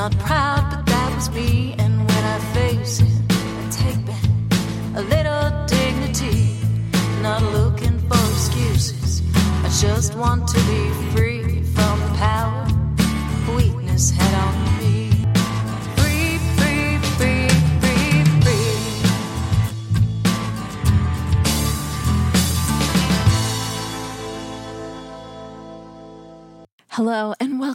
Not proud,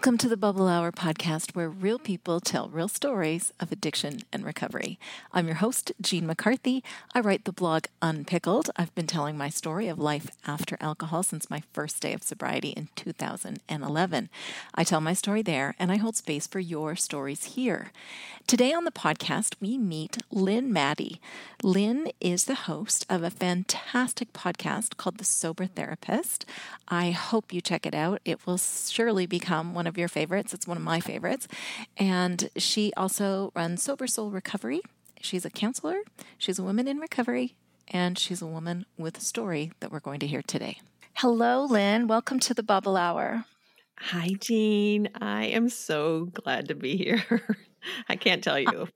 welcome to the Bubble Hour podcast, where real people tell real stories of addiction and recovery. I'm your host, Jean McCarthy. I write the blog Unpickled. I've been telling my story of life after alcohol since my first day of sobriety in 2011. I tell my story there, and I hold space for your stories here. Today on the podcast, we meet Lynn Matti. Lynn is the host of a fantastic podcast called The Sober Therapist. I hope you check it out. It will surely become one of your favorites. It's one of my favorites. And she also runs Sober Soul Recovery. She's a counselor, she's a woman in recovery, and she's a woman with a story that we're going to hear today. Hello, Lynn. Welcome to the Bubble Hour. Hi, Jean. I am so glad to be here. I can't tell you.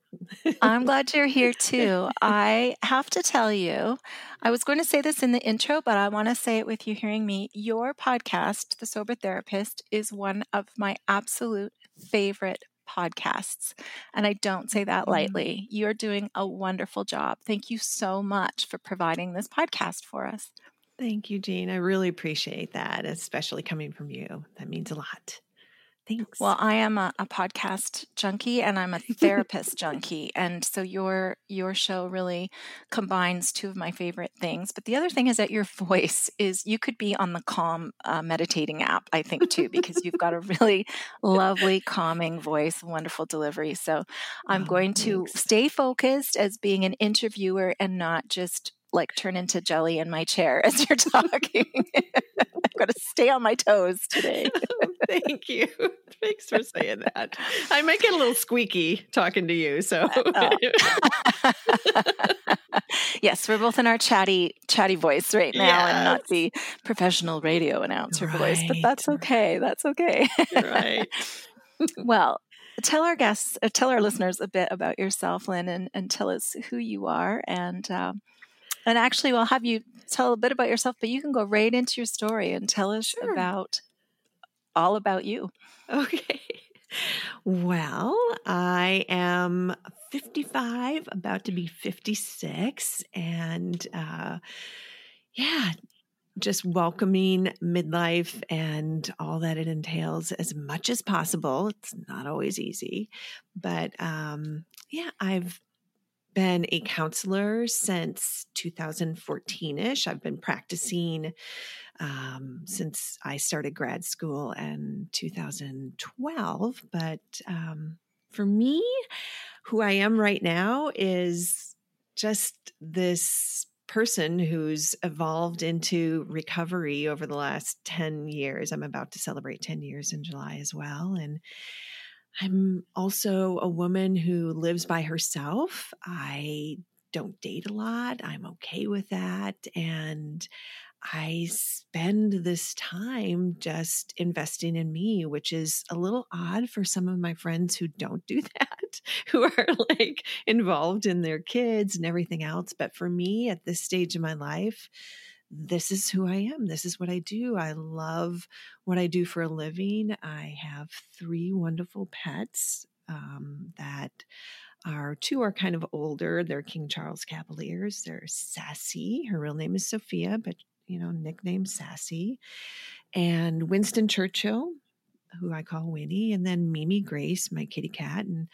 I'm glad you're here too. I have to tell you, I was going to say this in the intro, but I want to say it with you hearing me. Your podcast, The Sober Therapist, is one of my absolute favorite podcasts. And I don't say that mm. lightly. You're doing a wonderful job. Thank you so much for providing this podcast for us. Thank you, Jean. I really appreciate that, especially coming from you. That means a lot. Thanks. Well, I am a, a podcast junkie and I'm a therapist junkie, and so your your show really combines two of my favorite things. But the other thing is that your voice is you could be on the Calm uh, meditating app, I think too, because you've got a really lovely, calming voice, wonderful delivery. So I'm Oh, going to stay focused as being an interviewer and not just like turn into jelly in my chair as you're talking. Got to stay on my toes today. Thank you. Thanks for saying that. I might get a little squeaky talking to you. So, Oh. yes, we're both in our chatty, chatty voice right now, and not the professional radio announcer voice. But that's okay. That's okay. right. well, tell our guests, uh, tell our listeners a bit about yourself, Lynn, and, and tell us who you are. And um, and actually, we'll have you tell a bit about yourself, but you can go right into your story and tell us Sure. about all about you. Okay. Well, I am 55, about to be 56, and uh, yeah, just welcoming midlife and all that it entails as much as possible. It's not always easy, but um, yeah, I've been a counselor since 2014 ish. I've been practicing um, since I started grad school in 2012. But um, for me, who I am right now is just this person who's evolved into recovery over the last 10 years. I'm about to celebrate 10 years in July as well. And I'm also a woman who lives by herself. I don't date a lot. I'm okay with that. And I spend this time just investing in me, which is a little odd for some of my friends who don't do that, who are like involved in their kids and everything else. But for me at this stage of my life, this is who I am. This is what I do. I love what I do for a living. I have three wonderful pets um, that are two are kind of older. They're King Charles Cavaliers. They're sassy. Her real name is Sophia, but you know, nickname Sassy. And Winston Churchill, who I call Winnie, and then Mimi Grace, my kitty cat. And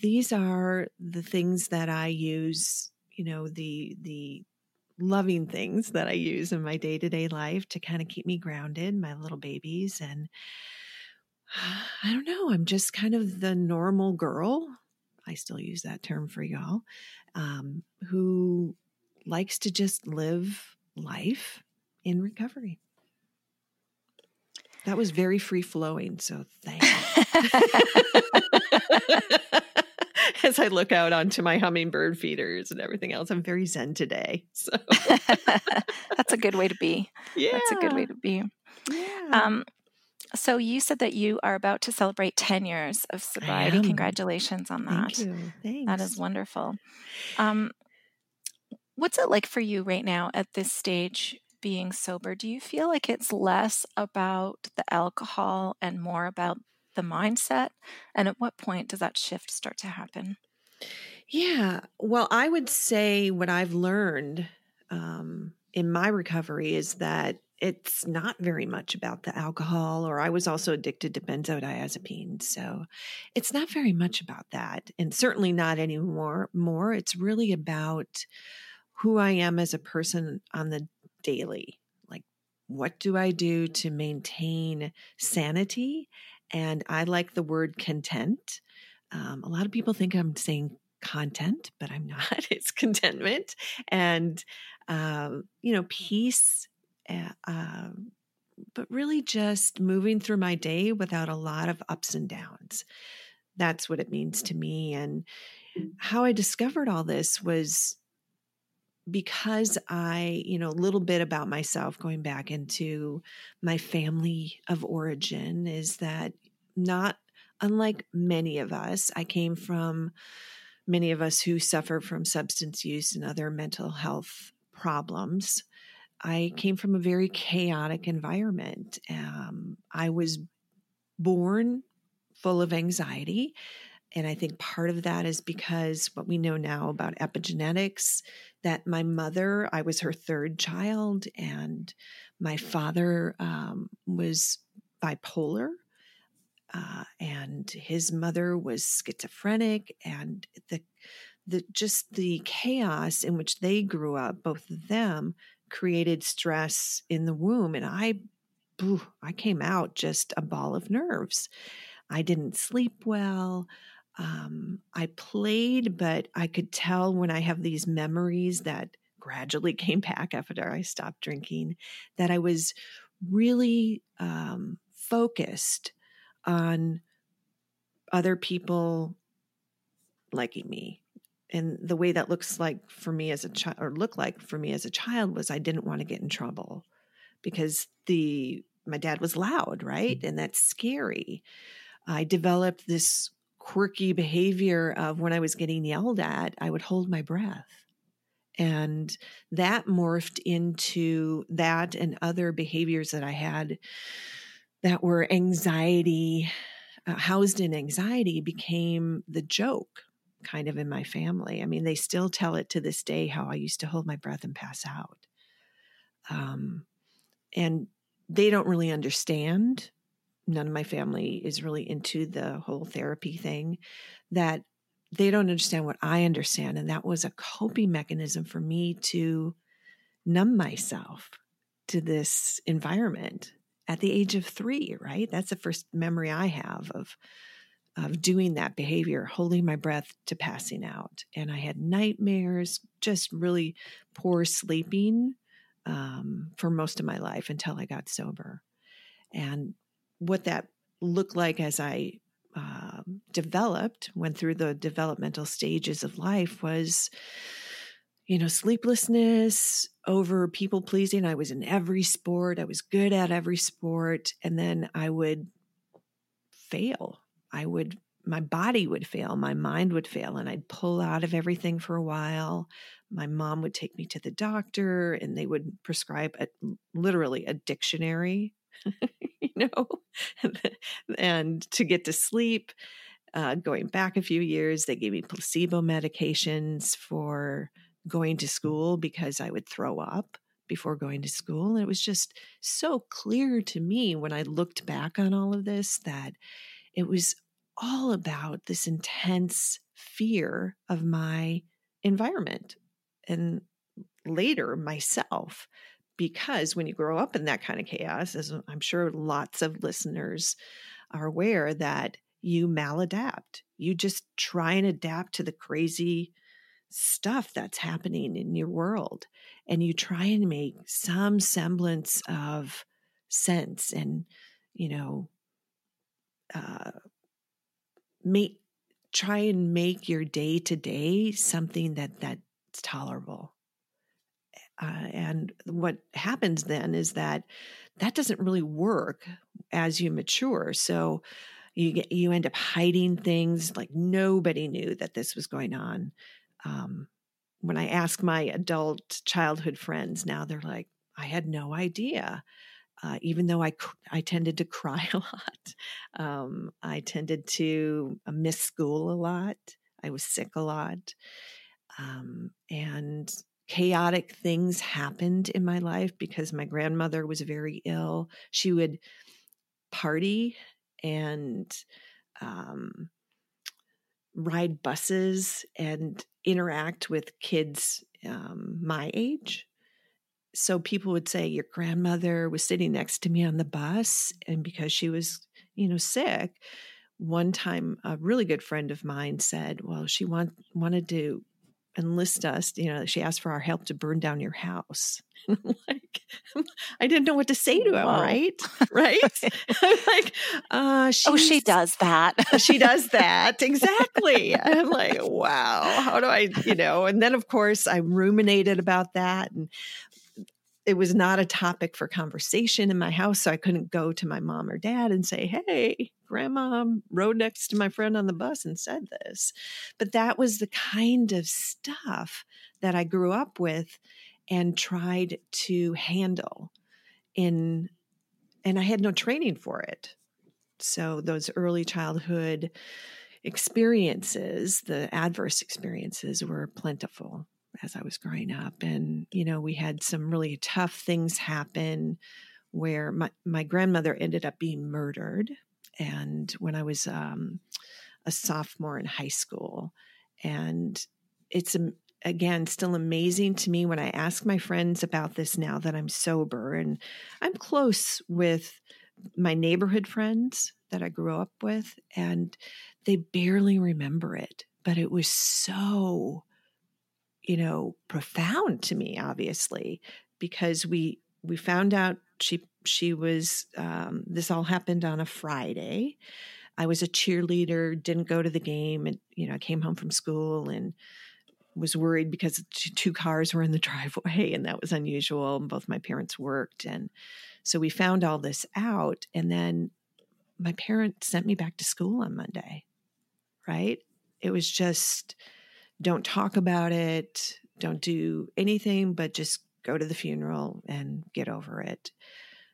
these are the things that I use, you know, the the loving things that I use in my day-to-day life to kind of keep me grounded, my little babies and I don't know, I'm just kind of the normal girl. I still use that term for y'all. Um, who likes to just live life in recovery. That was very free flowing, so thanks. As I look out onto my hummingbird feeders and everything else, I'm very zen today. So That's a good way to be. yeah, That's a good way to be. Yeah. Um, so you said that you are about to celebrate 10 years of sobriety. Congratulations on that. Thank you. Thanks. That is wonderful. Um, what's it like for you right now at this stage being sober? Do you feel like it's less about the alcohol and more about the mindset? And at what point does that shift start to happen? Yeah. Well, I would say what I've learned um, in my recovery is that it's not very much about the alcohol, or I was also addicted to benzodiazepines. So it's not very much about that. And certainly not anymore. More, it's really about who I am as a person on the daily. Like, what do I do to maintain sanity? And I like the word content. Um, a lot of people think I'm saying content, but I'm not. It's contentment and, um, you know, peace uh, but really just moving through my day without a lot of ups and downs. That's what it means to me. And how I discovered all this was because I, you know, a little bit about myself going back into my family of origin is that not unlike many of us, I came from many of us who suffer from substance use and other mental health problems. I came from a very chaotic environment. Um, I was born full of anxiety. And I think part of that is because what we know now about epigenetics that my mother, I was her third child, and my father um, was bipolar. Uh, and his mother was schizophrenic, and the the just the chaos in which they grew up, both of them, created stress in the womb. And I, I came out just a ball of nerves. I didn't sleep well. Um, I played, but I could tell when I have these memories that gradually came back after I stopped drinking that I was really um, focused on other people liking me and the way that looks like for me as a child or look like for me as a child was I didn't want to get in trouble because the my dad was loud, right? And that's scary. I developed this quirky behavior of when I was getting yelled at, I would hold my breath. And that morphed into that and other behaviors that I had that were anxiety, uh, housed in anxiety, became the joke kind of in my family. I mean, they still tell it to this day how I used to hold my breath and pass out. Um, and they don't really understand. None of my family is really into the whole therapy thing, that they don't understand what I understand. And that was a coping mechanism for me to numb myself to this environment at the age of three, right? That's the first memory I have of of doing that behavior, holding my breath to passing out. And I had nightmares, just really poor sleeping um, for most of my life until I got sober. And what that looked like as I uh, developed, went through the developmental stages of life was, you know, sleeplessness over people pleasing. I was in every sport, I was good at every sport. And then I would fail I would, my body would fail, my mind would fail, and I'd pull out of everything for a while. My mom would take me to the doctor and they would prescribe a, literally a dictionary, know, and to get to sleep. Uh, going back a few years, they gave me placebo medications for going to school because I would throw up before going to school. And it was just so clear to me when I looked back on all of this that it was all about this intense fear of my environment and later myself. Because when you grow up in that kind of chaos, as I'm sure lots of listeners are aware, that you maladapt. You just try and adapt to the crazy stuff that's happening in your world. And you try and make some semblance of sense and, you know, uh, make try and make your day to day something that that's tolerable Uh, and what happens then is that that doesn't really work as you mature. So you get you end up hiding things like nobody knew that this was going on. Um, when I ask my adult childhood friends now, they're like, I had no idea. Uh, even though I, I tended to cry a lot, um, I tended to uh, miss school a lot. I was sick a lot. Um, and chaotic things happened in my life because my grandmother was very ill. She would party and um, ride buses and interact with kids um, my age. So people would say, Your grandmother was sitting next to me on the bus, and because she was, you know, sick, one time a really good friend of mine said, Well, she want, wanted to enlist us. You know, she asked for our help to burn down your house. like, I didn't know what to say to him. Whoa. Right, right. I'm like, uh, oh, she does that. she does that exactly. I'm like, wow. How do I, you know? And then of course I ruminated about that, and it was not a topic for conversation in my house. So I couldn't go to my mom or dad and say, Hey, grandma rode next to my friend on the bus and said this. But that was the kind of stuff that I grew up with and tried to handle in, and I had no training for it. So those early childhood experiences, the adverse experiences were plentiful as I was growing up. And, you know, we had some really tough things happen where my, my grandmother ended up being murdered. And when I was um, a sophomore in high school, and it's again still amazing to me when I ask my friends about this now that I'm sober and I'm close with my neighborhood friends that I grew up with, and they barely remember it. But it was so you know, profound to me, obviously, because we we found out she she was um, this all happened on a Friday. I was a cheerleader, didn't go to the game, and you know, I came home from school and was worried because two cars were in the driveway, and that was unusual. And both my parents worked, and so we found all this out, and then my parents sent me back to school on Monday. Right? It was just don't talk about it, don't do anything but just go to the funeral and get over it.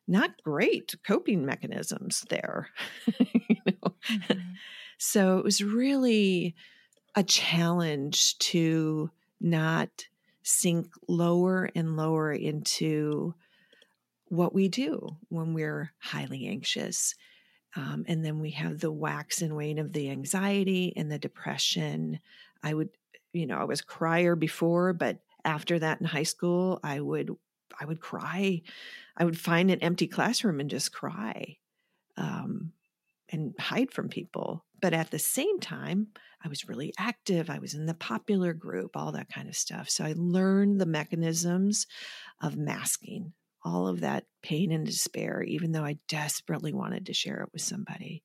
Not great coping mechanisms there. you know? mm-hmm. So it was really a challenge to not sink lower and lower into what we do when we're highly anxious. Um, and then we have the wax and wane of the anxiety and the depression. I would you know, I was crier before, but after that in high school, I would I would cry. I would find an empty classroom and just cry, um, and hide from people. But at the same time, I was really active. I was in the popular group, all that kind of stuff. So I learned the mechanisms of masking all of that pain and despair, even though I desperately wanted to share it with somebody.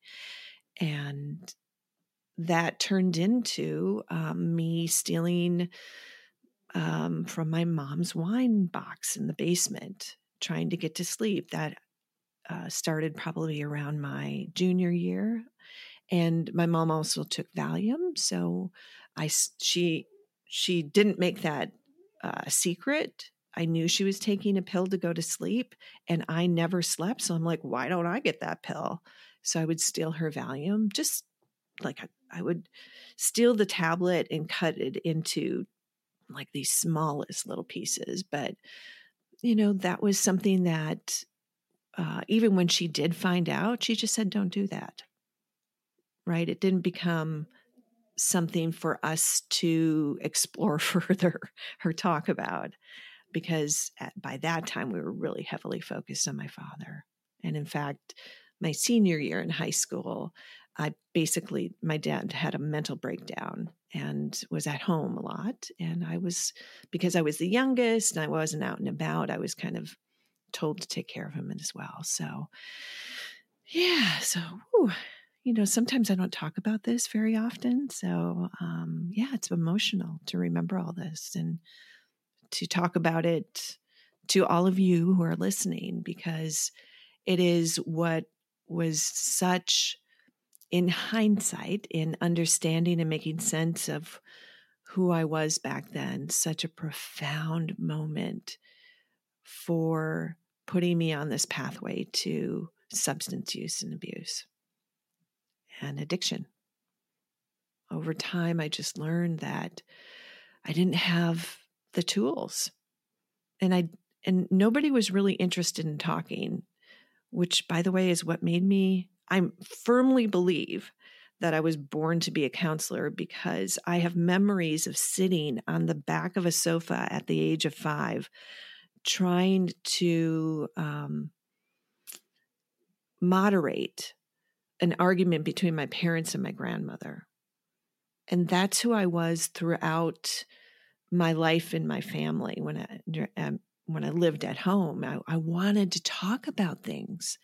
And that turned into um, me stealing um, from my mom's wine box in the basement, trying to get to sleep. That uh, started probably around my junior year, and my mom also took Valium, so I she she didn't make that uh, secret. I knew she was taking a pill to go to sleep, and I never slept. So I'm like, why don't I get that pill? So I would steal her Valium, just like I would steal the tablet and cut it into like these smallest little pieces. But, you know, that was something that uh, even when she did find out, she just said, don't do that. Right? It didn't become something for us to explore further or talk about because at, by that time we were really heavily focused on my father. And in fact, my senior year in high school, I basically, my dad had a mental breakdown and was at home a lot. And I was, because I was the youngest and I wasn't out and about, I was kind of told to take care of him as well. So, yeah, so, whew, you know, sometimes I don't talk about this very often. So, um, yeah, it's emotional to remember all this and to talk about it to all of you who are listening because it is what was such in hindsight in understanding and making sense of who I was back then such a profound moment for putting me on this pathway to substance use and abuse and addiction. Over time, I just learned that I didn't have the tools. And I and nobody was really interested in talking, which by the way is what made me I firmly believe that I was born to be a counselor because I have memories of sitting on the back of a sofa at the age of five, trying to um, moderate an argument between my parents and my grandmother. And that's who I was throughout my life in my family when I um, when I lived at home. I, I wanted to talk about things,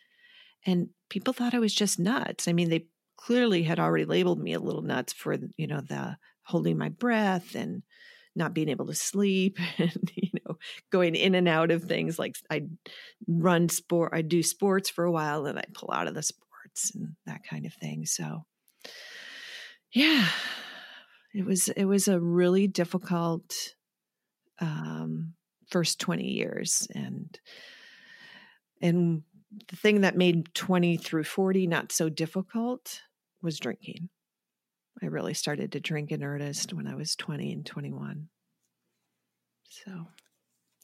and people thought I was just nuts. I mean, they clearly had already labeled me a little nuts for you know the holding my breath and not being able to sleep and you know going in and out of things like i run sport i do sports for a while and i pull out of the sports and that kind of thing so yeah it was it was a really difficult um, first 20 years and and the thing that made 20 through 40 not so difficult was drinking. I really started to drink in earnest when i was 20 and 21 so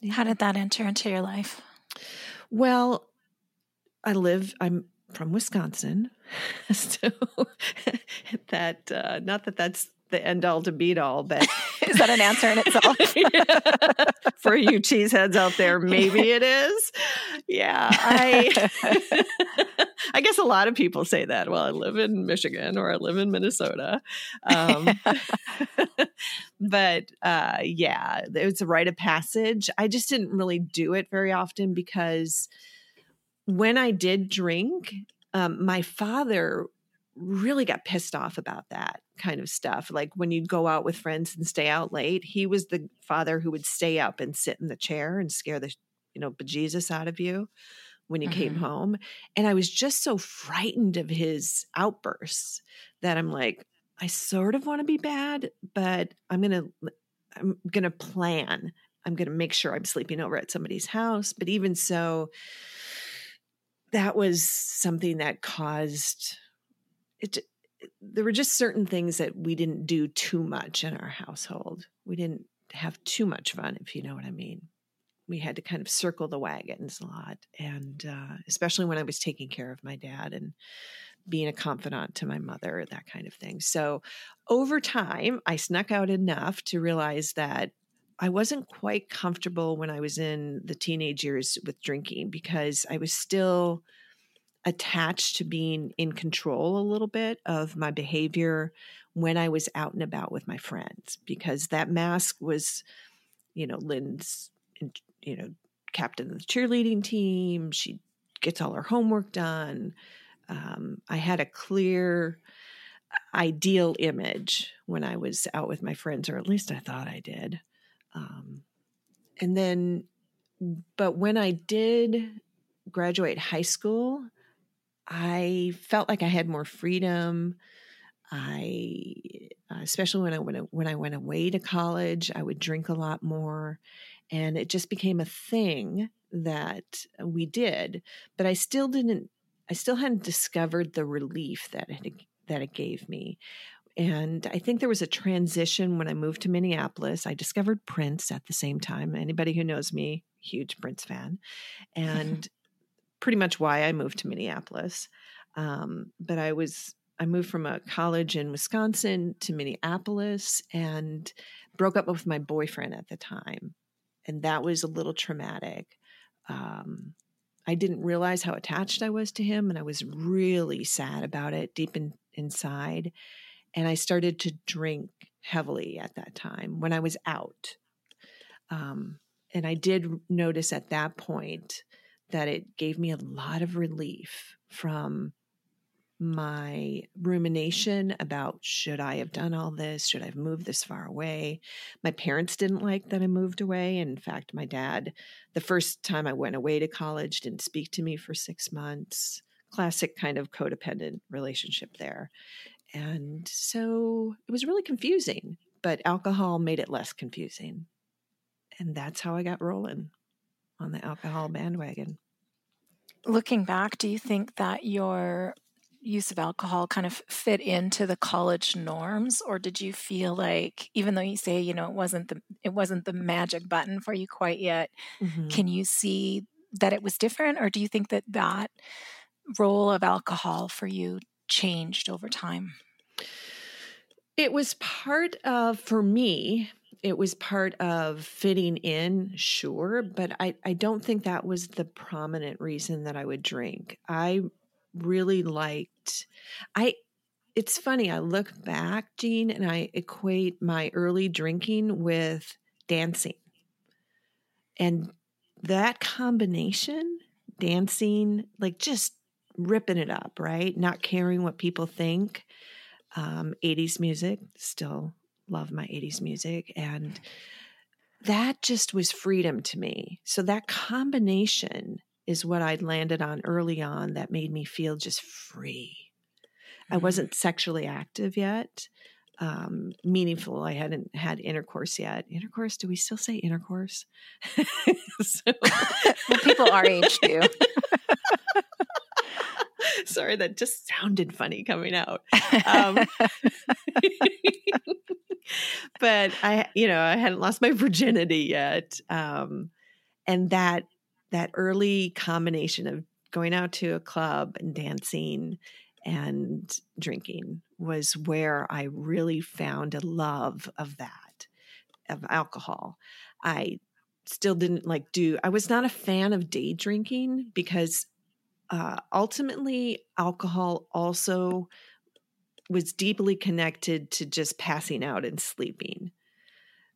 yeah. how did that enter into your life? Well i live i'm from wisconsin so that uh, not that that's the end all to beat all, but is that an answer in itself? For you cheeseheads out there, maybe it is. Yeah, I I guess a lot of people say that. Well, I live in Michigan or I live in Minnesota, um, but uh, yeah, it was a rite of passage. I just didn't really do it very often because when I did drink, um, my father really got pissed off about that kind of stuff. Like when you'd go out with friends and stay out late, he was the father who would stay up and sit in the chair and scare the, you know, bejesus out of you when you mm-hmm. came home. And I was just so frightened of his outbursts that I'm like, I sort of want to be bad, but I'm going to, I'm going to plan. I'm going to make sure I'm sleeping over at somebody's house. But even so, that was something that caused it there were just certain things that we didn't do too much in our household. We didn't have too much fun, if you know what I mean. We had to kind of circle the wagons a lot, and uh, especially when I was taking care of my dad and being a confidant to my mother, that kind of thing. So, over time, I snuck out enough to realize that I wasn't quite comfortable when I was in the teenage years with drinking because I was still attached to being in control a little bit of my behavior when I was out and about with my friends because that mask was, you know, Lynn's, you know, captain of the cheerleading team. She gets all her homework done. Um, I had a clear, ideal image when I was out with my friends, or at least I thought I did. Um, and then, but when I did graduate high school, I felt like I had more freedom. I, uh, especially when I went when I went away to college, I would drink a lot more, and it just became a thing that we did. But I still didn't. I still hadn't discovered the relief that it that it gave me. And I think there was a transition when I moved to Minneapolis. I discovered Prince at the same time. Anybody who knows me, huge Prince fan, and pretty much why I moved to Minneapolis. Um, but I was I moved from a college in Wisconsin to Minneapolis and broke up with my boyfriend at the time, and that was a little traumatic. Um, I didn't realize how attached I was to him, and I was really sad about it deep in, inside. And I started to drink heavily at that time when I was out. Um, and I did notice at that point that it gave me a lot of relief from my rumination about should I have done all this? Should I have moved this far away? My parents didn't like that I moved away. In fact, my dad, the first time I went away to college, didn't speak to me for six months. Classic kind of codependent relationship there. And so it was really confusing, but alcohol made it less confusing. And that's how I got rolling on the alcohol bandwagon. Looking back, do you think that your use of alcohol kind of fit into the college norms or did you feel like even though you say you know it wasn't the it wasn't the magic button for you quite yet mm-hmm. can you see that it was different or do you think that that role of alcohol for you changed over time it was part of for me it was part of fitting in, sure, but I, I don't think that was the prominent reason that I would drink. I really liked I it's funny, I look back, Jean, and I equate my early drinking with dancing. And that combination, dancing, like just ripping it up, right? Not caring what people think. Um, 80s music, still love my 80s music. And that just was freedom to me. So that combination is what I'd landed on early on that made me feel just free. Mm-hmm. I wasn't sexually active yet, um, meaningful. I hadn't had intercourse yet. Intercourse? Do we still say intercourse? so, well, people our age do. Sorry, that just sounded funny coming out. Um, but I, you know, I hadn't lost my virginity yet. Um, and that that early combination of going out to a club and dancing and drinking was where I really found a love of that, of alcohol. I still didn't like do, I was not a fan of day drinking because uh, ultimately alcohol also was deeply connected to just passing out and sleeping.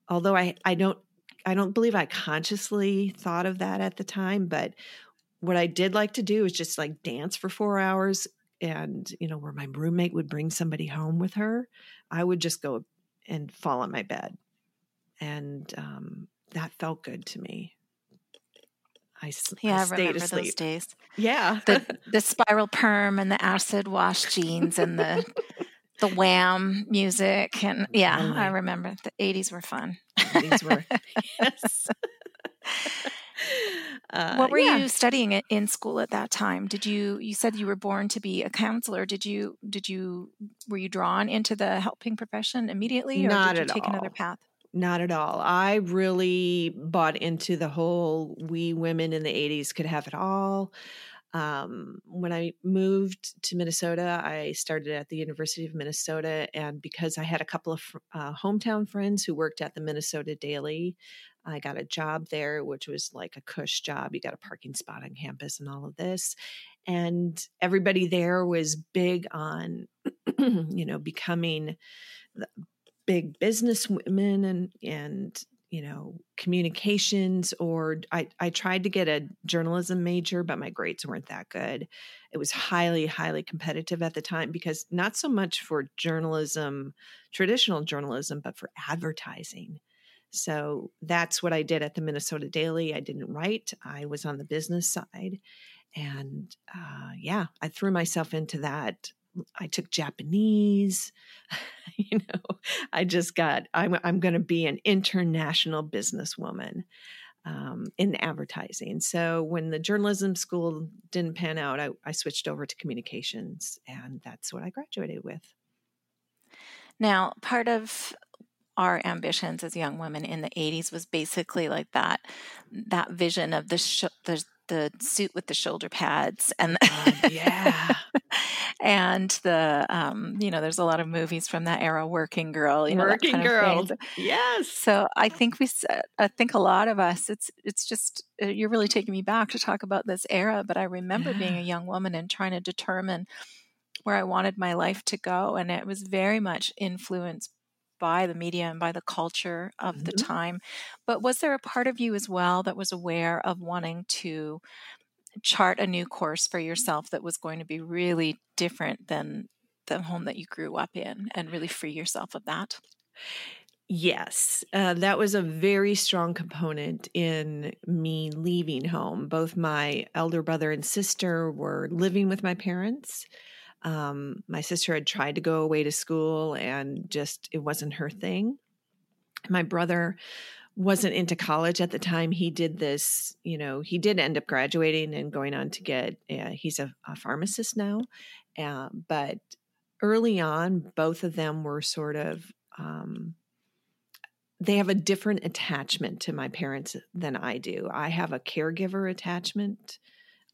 Although I, I don't I don't believe I consciously thought of that at the time, but what I did like to do is just like dance for four hours. And, you know, where my roommate would bring somebody home with her, I would just go and fall on my bed. And um, that felt good to me. I, yeah, I, asleep. those days. Yeah, the the spiral perm and the acid wash jeans and the the wham music and yeah, oh I remember the eighties were fun. These were yes. Uh, what were yeah. you studying in school at that time? Did you you said you were born to be a counselor? Did you did you were you drawn into the helping profession immediately, or Not did you take all. another path? Not at all. I really bought into the whole we women in the 80s could have it all. Um, when I moved to Minnesota, I started at the University of Minnesota. And because I had a couple of uh, hometown friends who worked at the Minnesota Daily, I got a job there, which was like a cush job. You got a parking spot on campus and all of this. And everybody there was big on, you know, becoming big business women and, and you know communications or I, I tried to get a journalism major but my grades weren't that good. It was highly highly competitive at the time because not so much for journalism traditional journalism but for advertising. So that's what i did at the minnesota daily. I didn't write. I was on the business side. And uh, yeah i threw myself into that I took Japanese. you know, I just got, I'm, I'm going to be an international businesswoman um, in advertising. So when the journalism school didn't pan out, I, I switched over to communications, and that's what I graduated with. Now, part of our ambitions as young women in the 80s was basically like that that vision of the sh- the the suit with the shoulder pads and uh, yeah. and the um, you know there's a lot of movies from that era working girl you know working girl yes. so i think we i think a lot of us it's it's just uh, you're really taking me back to talk about this era but i remember yeah. being a young woman and trying to determine where i wanted my life to go and it was very much influenced by the media and by the culture of mm-hmm. the time. But was there a part of you as well that was aware of wanting to chart a new course for yourself that was going to be really different than the home that you grew up in and really free yourself of that? Yes, uh, that was a very strong component in me leaving home. Both my elder brother and sister were living with my parents. Um, my sister had tried to go away to school and just it wasn't her thing. My brother wasn't into college at the time he did this you know he did end up graduating and going on to get uh, he's a, a, pharmacist now uh, but early on both of them were sort of um, they have a different attachment to my parents than I do. I have a caregiver attachment,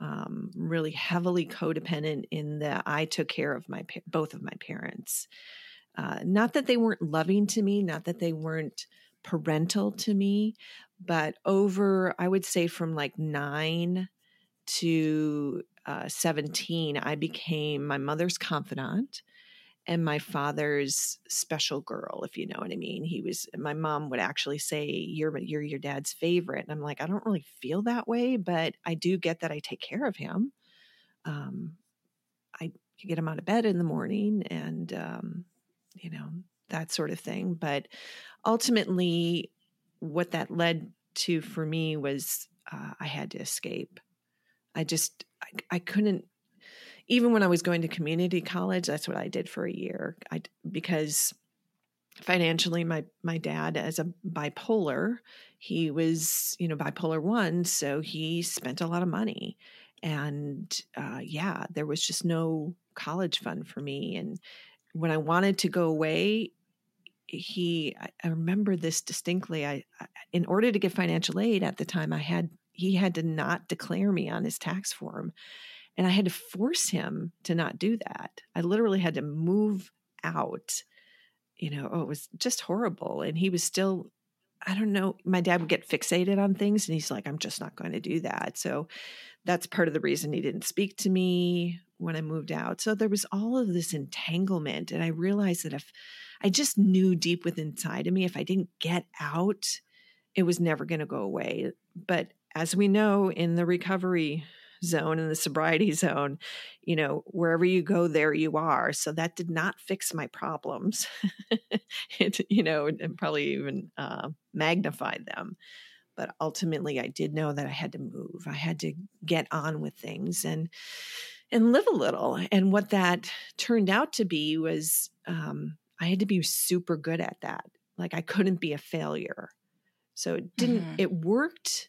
um, really heavily codependent in that I took care of my both of my parents. Uh, not that they weren't loving to me, not that they weren't parental to me, but over I would say from like nine to uh, 17, I became my mother's confidant and my father's special girl, if you know what I mean. He was my mom would actually say, You're you're your dad's favorite. And I'm like, I don't really feel that way, but I do get that I take care of him. Um I get him out of bed in the morning and um, you know, that sort of thing. But ultimately what that led to for me was uh, I had to escape. I just I, I couldn't even when I was going to community college, that's what I did for a year. I because financially my my dad as a bipolar, he was, you know, bipolar 1, so he spent a lot of money. And uh, yeah, there was just no college fund for me and when I wanted to go away, he I, remember this distinctly. I, I in order to get financial aid at the time I had he had to not declare me on his tax form and I had to force him to not do that. I literally had to move out. You know, oh, it was just horrible. And he was still, I don't know, my dad would get fixated on things and he's like, I'm just not going to do that. So that's part of the reason he didn't speak to me when I moved out. So there was all of this entanglement. And I realized that if I just knew deep within inside of me, if I didn't get out, it was never going to go away. But as we know in the recovery zone and the sobriety zone, you know, wherever you go, there you are. So that did not fix my problems. it, you know, and probably even uh, magnified them. But ultimately, I did know that I had to move. I had to get on with things and and live a little. And what that turned out to be was um, I had to be super good at that. Like I couldn't be a failure. So it didn't. Mm-hmm. It worked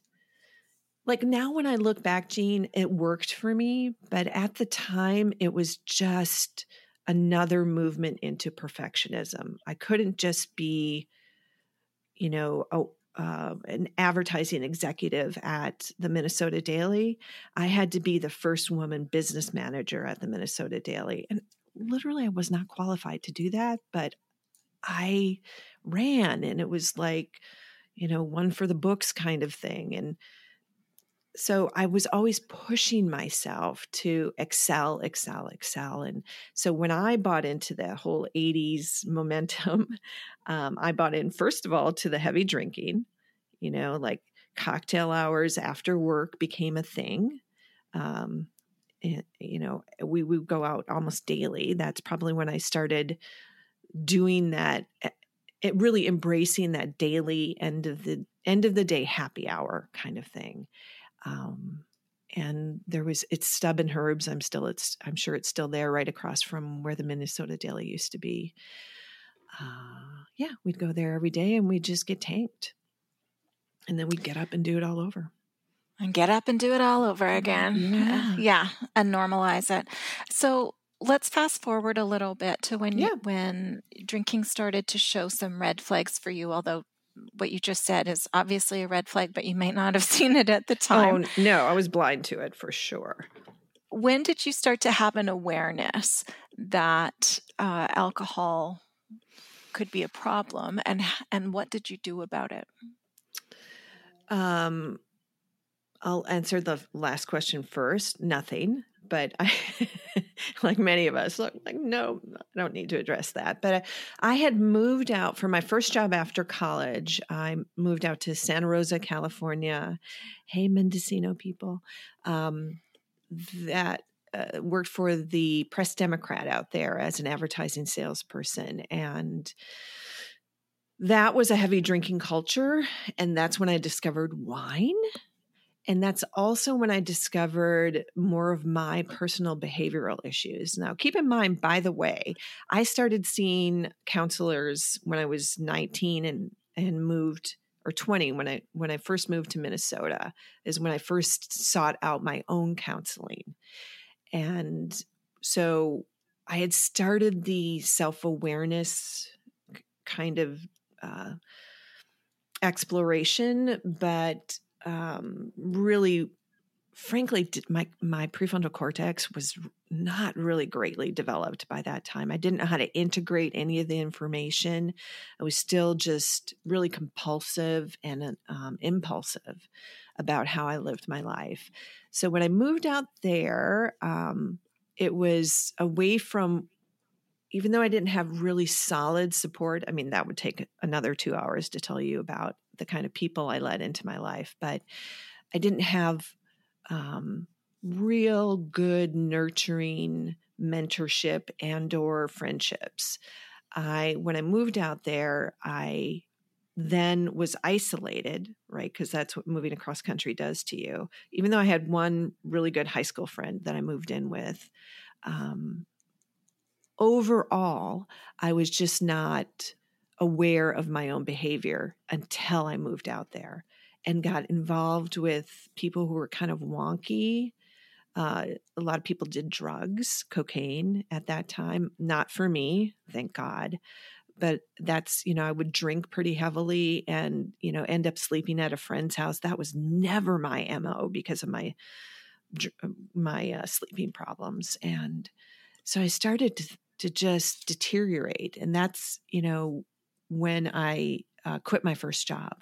like now when I look back, Jean, it worked for me, but at the time it was just another movement into perfectionism. I couldn't just be, you know, a, uh, an advertising executive at the Minnesota Daily. I had to be the first woman business manager at the Minnesota Daily. And literally, I was not qualified to do that, but I ran and it was like, you know, one for the books kind of thing. And so I was always pushing myself to excel, excel, excel. And so when I bought into the whole 80s momentum, um, I bought in, first of all, to the heavy drinking, you know, like cocktail hours after work became a thing. Um, and, eh, you know, we would go out almost daily. That's probably when I started doing that eh, it really embracing that daily end of the end of the day happy hour kind of thing um, and there was it's Stub and Herbs. I'm still it's I'm sure it's still there, right across from where the Minnesota Daily used to be. Uh, yeah, we'd go there every day, and we'd just get tanked, and then we'd get up and do it all over. And get up and do it all over again. Yeah, yeah and normalize it. So let's fast forward a little bit to when yeah. you, when drinking started to show some red flags for you although what you just said is obviously a red flag, but you may not have seen it at the time. Oh, no, I was blind to it for sure. When did you start to have an awareness that uh, alcohol could be a problem, and and what did you do about it? Um, I'll answer the last question first. Nothing but I, like many of us, look like no, I don't need to address that. But I, I had moved out for my first job after college. I moved out to Santa Rosa, California. Hey, Mendocino people, um, that uh, worked for the Press Democrat out there as an advertising salesperson, and that was a heavy drinking culture. And that's when I discovered wine and that's also when I discovered more of my personal behavioral issues. Now, keep in mind, by the way, I started seeing counselors when I was 19 and, and moved or 20 when I when I first moved to Minnesota is when I first sought out my own counseling. And so I had started the self-awareness kind of uh, exploration, but um, really frankly my my prefrontal cortex was not really greatly developed by that time. I didn't know how to integrate any of the information. I was still just really compulsive and um, impulsive about how i lived my life. So when i moved out there um, it was away from even though i didn't have really solid support i mean that would take another two hours to tell you about the kind of people I let into my life, but I didn't have um, real good nurturing mentorship and or friendships. I when I moved out there, I then was isolated, right? Because that's what moving across country does to you. Even though I had one really good high school friend that I moved in with, um, overall, I was just not aware of my own behavior until I moved out there and got involved with people who were kind of wonky. Uh, a lot of people did drugs, cocaine at that time. Not for me, thank God. But that's, you know, I would drink pretty heavily and, you know, end up sleeping at a friend's house. That was never my MO because of my, my uh, sleeping problems. And so I started to, to just deteriorate. And that's, you know, when I uh, quit my first job.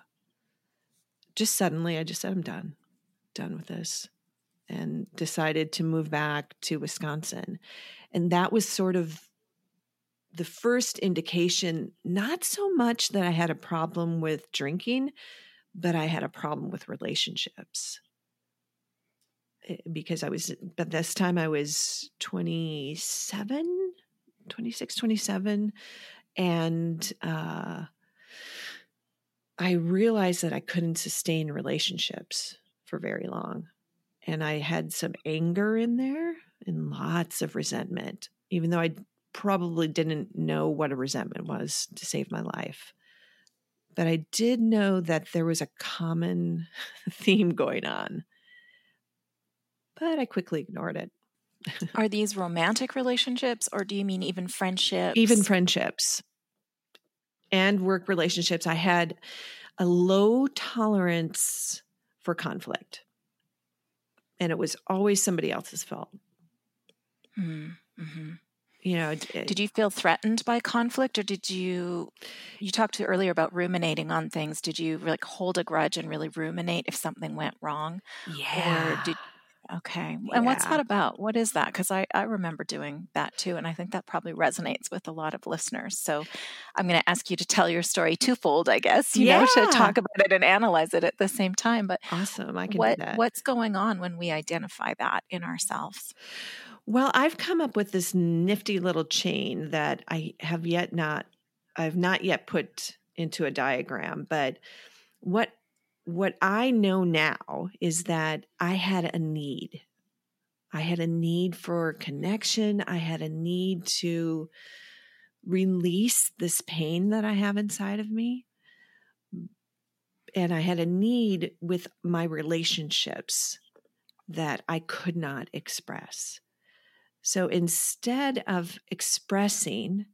Just suddenly, I just said, I'm done, done with this, and decided to move back to Wisconsin. And that was sort of the first indication, not so much that I had a problem with drinking, but I had a problem with relationships. Eh, because I was, but this time I was 27, 26, 27 and uh, I realized that I couldn't sustain relationships for very long. And I had some anger in there and lots of resentment, even though I probably didn't know what a resentment was to save my life. But I did know that there was a common theme going on. But I quickly ignored it. Are these romantic relationships or do you mean even friendships? Even friendships and work relationships. I had a low tolerance for conflict, and it was always somebody else's fault. Mm-hmm. You know, it, did you feel threatened by conflict, or did you? You talked to earlier about ruminating on things. Did you like hold a grudge and really ruminate if something went wrong? Yeah. Or did Okay. Yeah. And what's that about? What is that? Because I, I remember doing that too. And I think that probably resonates with a lot of listeners. So I'm going to ask you to tell your story twofold, I guess, you yeah. know, to talk about it and analyze it at the same time. But awesome. I can what, do that. What's going on when we identify that in ourselves? Well, I've come up with this nifty little chain that I have yet not, I've not yet put into a diagram, but what what I know now is that I had a need. I had a need for connection. I had a need to release this pain that I have inside of me. And I had a need with my relationships that I could not express. So instead of expressing,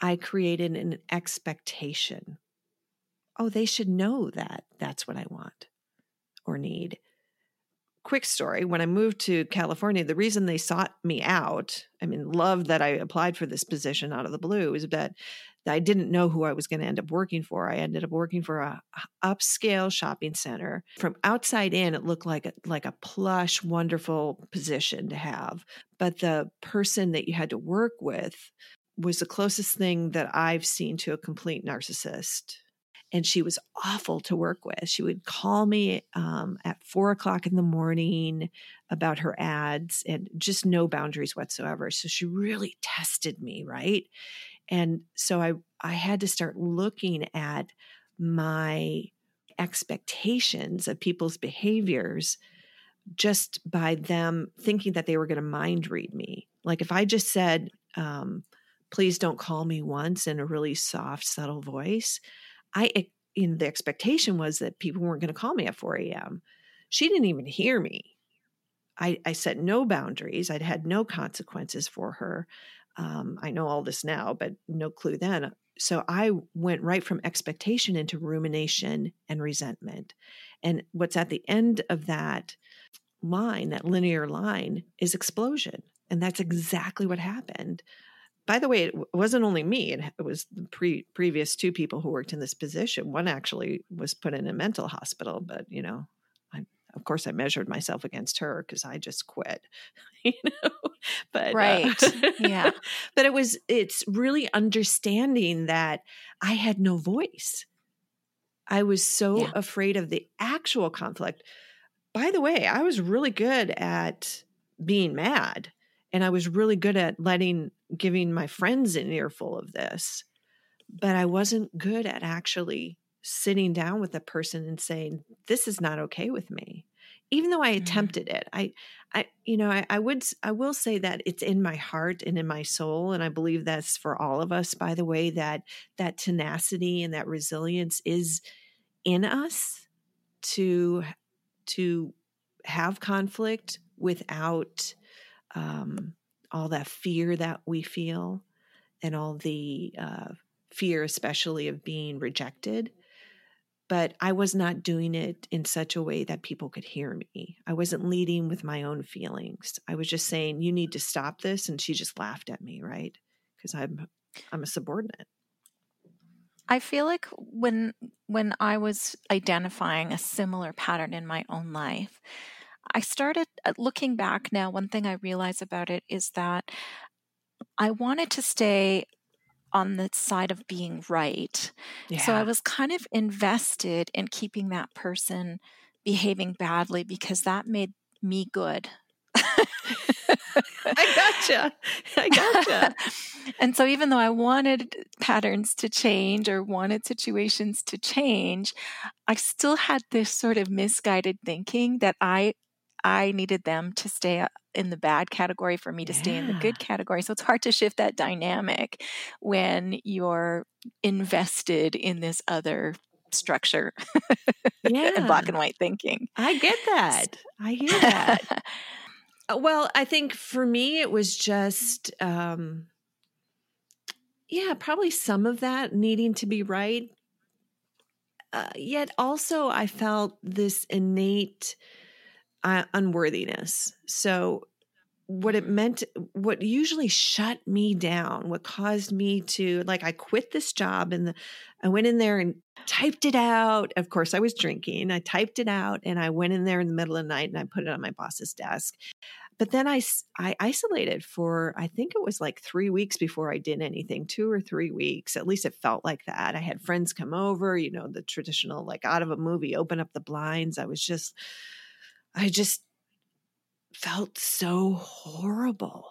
I created an expectation oh, they should know that that's what I want or need. Quick story when I moved to California, the reason they sought me out, I mean, loved that I applied for this position out of the blue, is that I didn't know who I was going to end up working for. I ended up working for a upscale shopping center. From outside in, it looked like a, like a plush, wonderful position to have. But the person that you had to work with was the closest thing that I've seen to a complete narcissist. And she was awful to work with. She would call me um, at four o'clock in the morning about her ads and just no boundaries whatsoever. So she really tested me, right? And so I I had to start looking at my expectations of people's behaviors just by them thinking that they were going to mind read me. Like if I just said, um, please don't call me once in a really soft, subtle voice, I, you know, the expectation was that people weren't going to call me at 4 a.m. She didn't even hear me. I, I set no boundaries. I'd had no consequences for her. Um, I know all this now, but no clue then. So I went right from expectation into rumination and resentment. And what's at the end of that line, that linear line, is explosion. And that's exactly what happened. By the way, it wasn't only me, it was the pre- previous two people who worked in this position. One actually was put in a mental hospital, but you know, of course i measured myself against her because i just quit you know? But uh, right. Uh, yeah. but it was it's really understanding that i had no voice. I was so yeah. afraid of the actual conflict. By the way i was really good at being mad and i was really good at letting giving my friends an earful of this but i wasn't good at actually sitting down with a person and saying this is not okay with me even though i mm-hmm. attempted it i i you know I, I, would i will say that it's in my heart and in my soul and i believe that's for all of us by the way that that tenacity and that resilience is in us to to have conflict without um, all that fear that we feel and all the uh, fear especially of being rejected but I was not doing it in such a way that people could hear me. I wasn't leading with my own feelings. I was just saying, "You need to stop this," and she just laughed at me, right? Because I'm I'm a subordinate. I feel like when when I was identifying a similar pattern in my own life, I started uh, looking back now. One thing I realize about it is that I wanted to stay on the side of being right. Yeah. So I was kind of invested in keeping that person behaving badly because that made me good. I gotcha. I gotcha. and so, even though I wanted patterns to change or wanted situations to change, I still had this sort of misguided thinking that I I needed them to stay in the bad category for me to yeah. stay in the good category. So it's hard to shift that dynamic when you're invested in this other structure yeah. and black and white thinking. I get that. I hear that. Uh, well, I think for me, it was just, um, yeah, probably some of that needing to be right. Uh, yet also, I felt this innate uh, unworthiness. So, what it meant, what usually shut me down, what caused me to like, I quit this job and the, I went in there and typed it out. Of course, I was drinking. I typed it out and I went in there in the middle of the night and I put it on my boss's desk. But then I, I isolated for, I think it was like three weeks before I did anything, two or three weeks. At least it felt like that. I had friends come over, you know, the traditional, like out of a movie, open up the blinds. I was just, I just felt so horrible.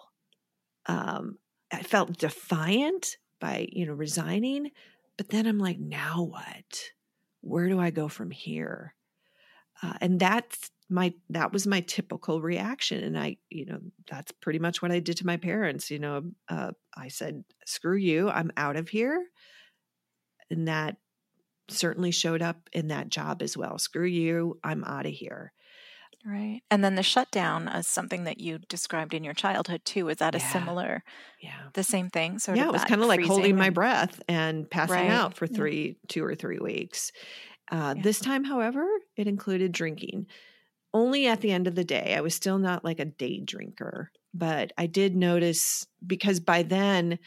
Um, I felt defiant by, you know, resigning. But then I'm like, now what? Where do I go from here? Uh, and that's my that was my typical reaction and i you know that's pretty much what i did to my parents you know uh, i said screw you i'm out of here and that certainly showed up in that job as well screw you i'm out of here Right. And then the shutdown is something that you described in your childhood too. Was that yeah. a similar, yeah, the same thing? Sort yeah, of it was kind of like holding my breath and passing right. out for three, yeah. two or three weeks. Uh, yeah. This time, however, it included drinking. Only at the end of the day. I was still not like a day drinker, but I did notice because by then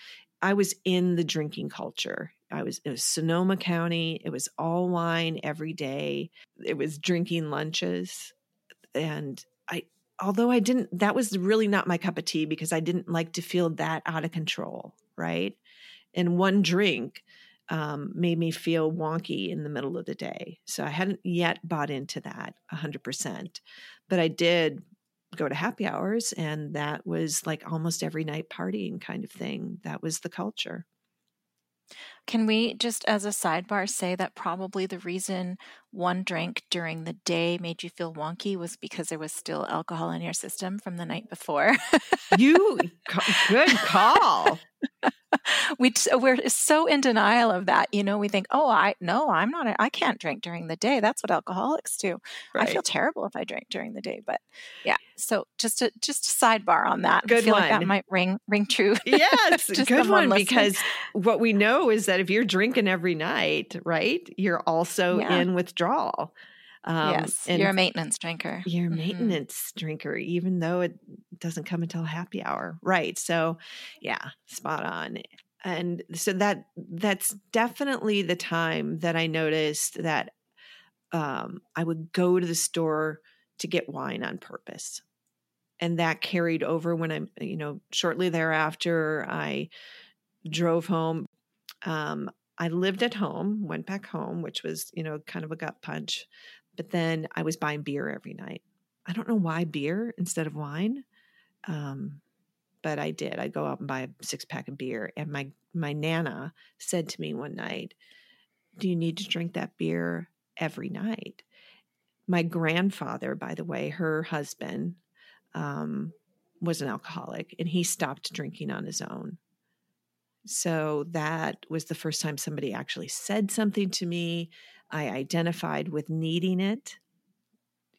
I was in the drinking culture. I was it was Sonoma County. It was all wine every day. It was drinking lunches, and I although I didn't that was really not my cup of tea because I didn't like to feel that out of control, right? And one drink um, made me feel wonky in the middle of the day. So I hadn't yet bought into that 100%. But I did go to happy hours, and that was like almost every night partying kind of thing. That was the culture. Can we just, as a sidebar, say that probably the reason one drink during the day made you feel wonky was because there was still alcohol in your system from the night before? you, good call. we we're so in denial of that. You know, we think, oh, I no, I'm not. I can't drink during the day. That's what alcoholics do. Right. I feel terrible if I drink during the day. But yeah, so just a just a sidebar on that. Good I feel one. Like that might ring ring true. Yes, good one. Listening. Because what we know is that if you're drinking every night, right, you're also yeah. in withdrawal. Um, yes, you're a maintenance drinker. You're a mm-hmm. maintenance mm-hmm. drinker, even though it doesn't come until happy hour, right? So, yeah, spot on. And so that that's definitely the time that I noticed that um, I would go to the store to get wine on purpose, and that carried over when I'm, you know, shortly thereafter I drove home. Um, I lived at home, went back home, which was, you know, kind of a gut punch. But then I was buying beer every night. I don't know why beer instead of wine. Um, but I did. I'd go out and buy a six pack of beer. And my, my Nana said to me one night, Do you need to drink that beer every night? My grandfather, by the way, her husband, um, was an alcoholic and he stopped drinking on his own. So that was the first time somebody actually said something to me I identified with needing it.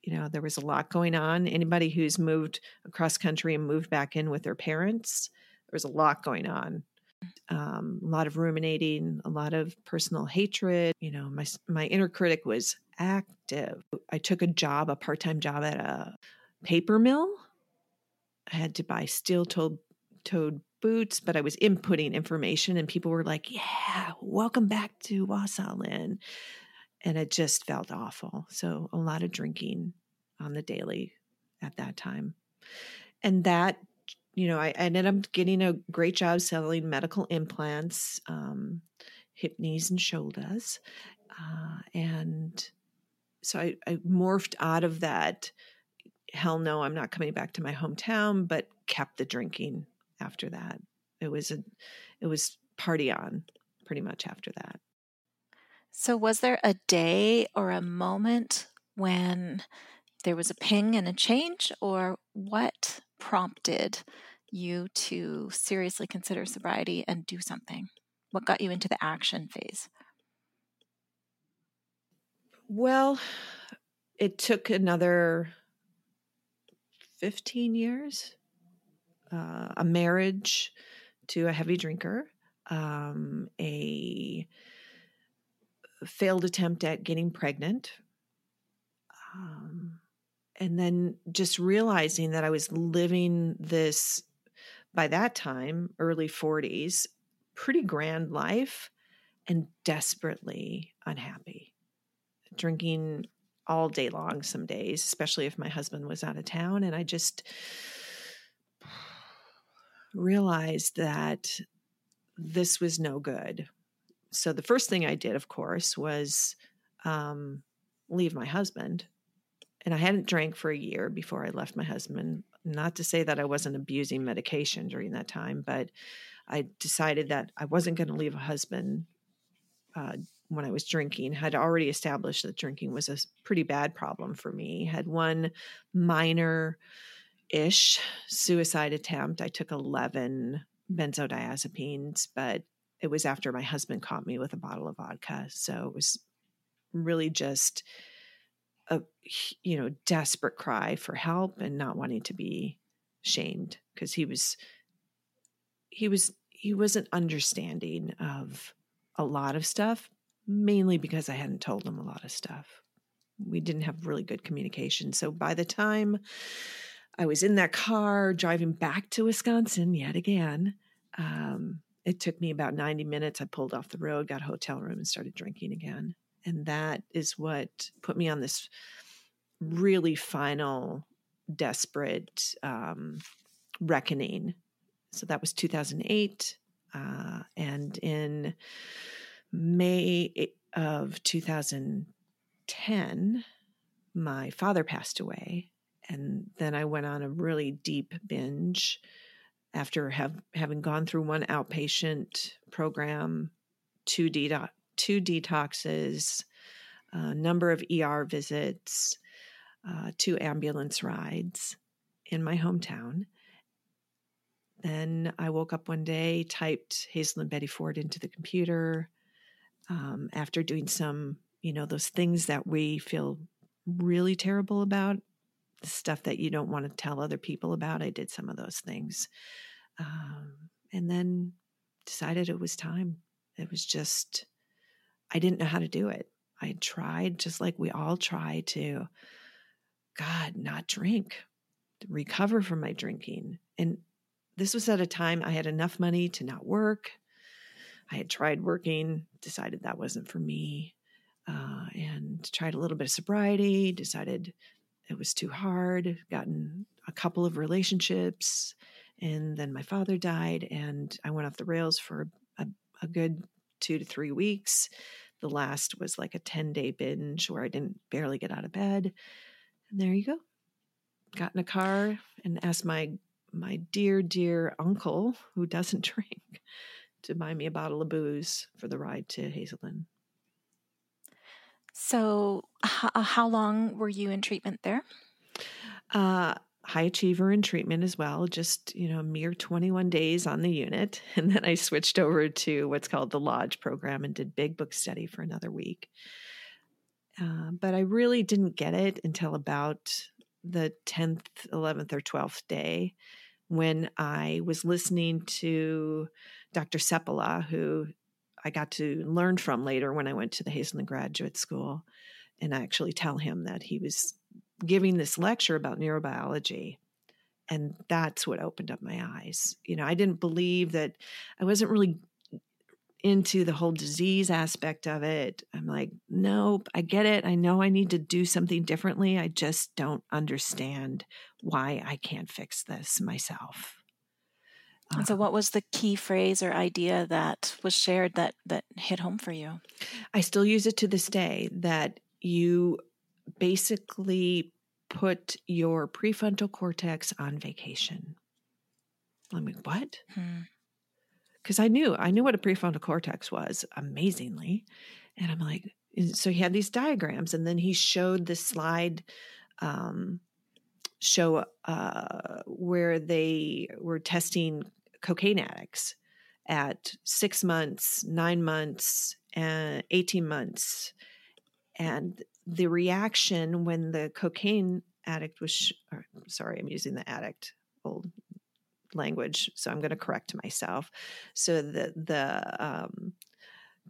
You know, there was a lot going on. Anybody who's moved across country and moved back in with their parents, there was a lot going on. Um, a lot of ruminating, a lot of personal hatred. You know, my my inner critic was active. I took a job, a part time job at a paper mill. I had to buy steel toed boots, but I was inputting information, and people were like, "Yeah, welcome back to Wausau, Lynn." and it just felt awful. So a lot of drinking on the daily at that time. And that, you know, I, ended up getting a great job selling medical implants, um, hip, knees, and shoulders. Uh, and so I, I morphed out of that. Hell no, I'm not coming back to my hometown, but kept the drinking after that. It was a, it was party on pretty much after that. So, was there a day or a moment when there was a ping and a change, or what prompted you to seriously consider sobriety and do something? What got you into the action phase? Well, it took another 15 years, uh, a marriage to a heavy drinker, um, a failed attempt at getting pregnant. Um, and then just realizing that I was living this, by that time, early 40s, pretty grand life and desperately unhappy. Drinking all day long some days, especially if my husband was out of town. And I just realized that this was no good so the first thing I did, of course, was um, leave my husband. And I hadn't drank for a year before I left my husband. Not to say that I wasn't abusing medication during that time, but I decided that I wasn't going to leave a husband uh, when I was drinking. Had already established that drinking was a pretty bad problem for me. Had one minor ish suicide attempt. I took 11 benzodiazepines, but it was after my husband caught me with a bottle of vodka. So it was really just a you know desperate cry for help and not wanting to be shamed because he was he was he wasn't understanding of a lot of stuff mainly because I hadn't told him a lot of stuff. We didn't have really good communication. So by the time I was in that car driving back to Wisconsin yet again, um, it took me about 90 minutes. I pulled off the road, got a hotel room, and started drinking again. And that is what put me on this really final, desperate um, reckoning. So that was 2008. Uh, and in May of 2010, my father passed away. And then I went on a really deep binge after have, having gone through one outpatient program, two, two detoxes, a number of ER visits, uh, two ambulance rides in my hometown. Then I woke up one day, typed Hazelden Betty Ford into the computer. Um, after doing some, you know, those things that we feel really terrible about, stuff that you don't want to tell other people about, I did some of those things. Um, and then decided it was time. It was just, I didn't know how to do it. I tried, just like we all try to, God, not drink, recover from my drinking. And this was at a time I had enough money to not work. I had tried working, decided that wasn't for me, uh, and tried a little bit of sobriety, decided it was too hard, gotten a couple of relationships, and then my father died, and I went off the rails for a, a good two to three weeks. The last was like a 10 day binge where I didn't barely get out of bed. And there you go. Got in a car and asked my my dear, dear uncle, who doesn't drink, to buy me a bottle of booze for the ride to Hazelden. So, h- uh, how long were you in treatment there? Uh, high achiever in treatment as well, just, you know, mere 21 days on the unit. And then I switched over to what's called the Lodge program and did big book study for another week. Uh, but I really didn't get it until about the 10th, 11th, or 12th day when I was listening to Dr. Seppala, who I got to learn from later when I went to the Hazelden Graduate School, and actually tell him that he was giving this lecture about neurobiology. And that's what opened up my eyes. You know, I didn't believe that I wasn't really into the whole disease aspect of it. I'm like, nope, I get it. I know I need to do something differently. I just don't understand why I can't fix this myself. And so, uh, what was the key phrase or idea that was shared that that hit home for you? I still use it to this day. That you basically put your prefrontal cortex on vacation. I'm like, what? Hmm because I knew I knew what a prefrontal cortex was amazingly, and I'm like, so he had these diagrams, and then he showed the slide um, show uh, where they were testing cocaine addicts at six months, nine months, and eighteen months, and the reaction when the cocaine addict was sh- or, sorry i'm using the addict old language, so I'm going to correct myself. So the the um,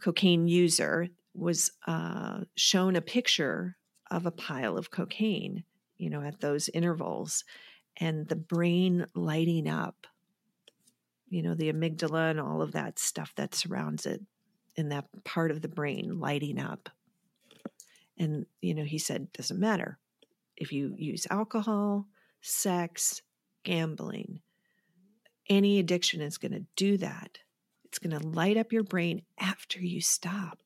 cocaine user was uh, shown a picture of a pile of cocaine, you know, at those intervals, and the brain lighting up. You know, the amygdala and all of that stuff that surrounds it, in that part of the brain lighting up. And you know, he said, doesn't matter if you use alcohol, sex, gambling, any addiction is going to do that. It's going to light up your brain after you stop.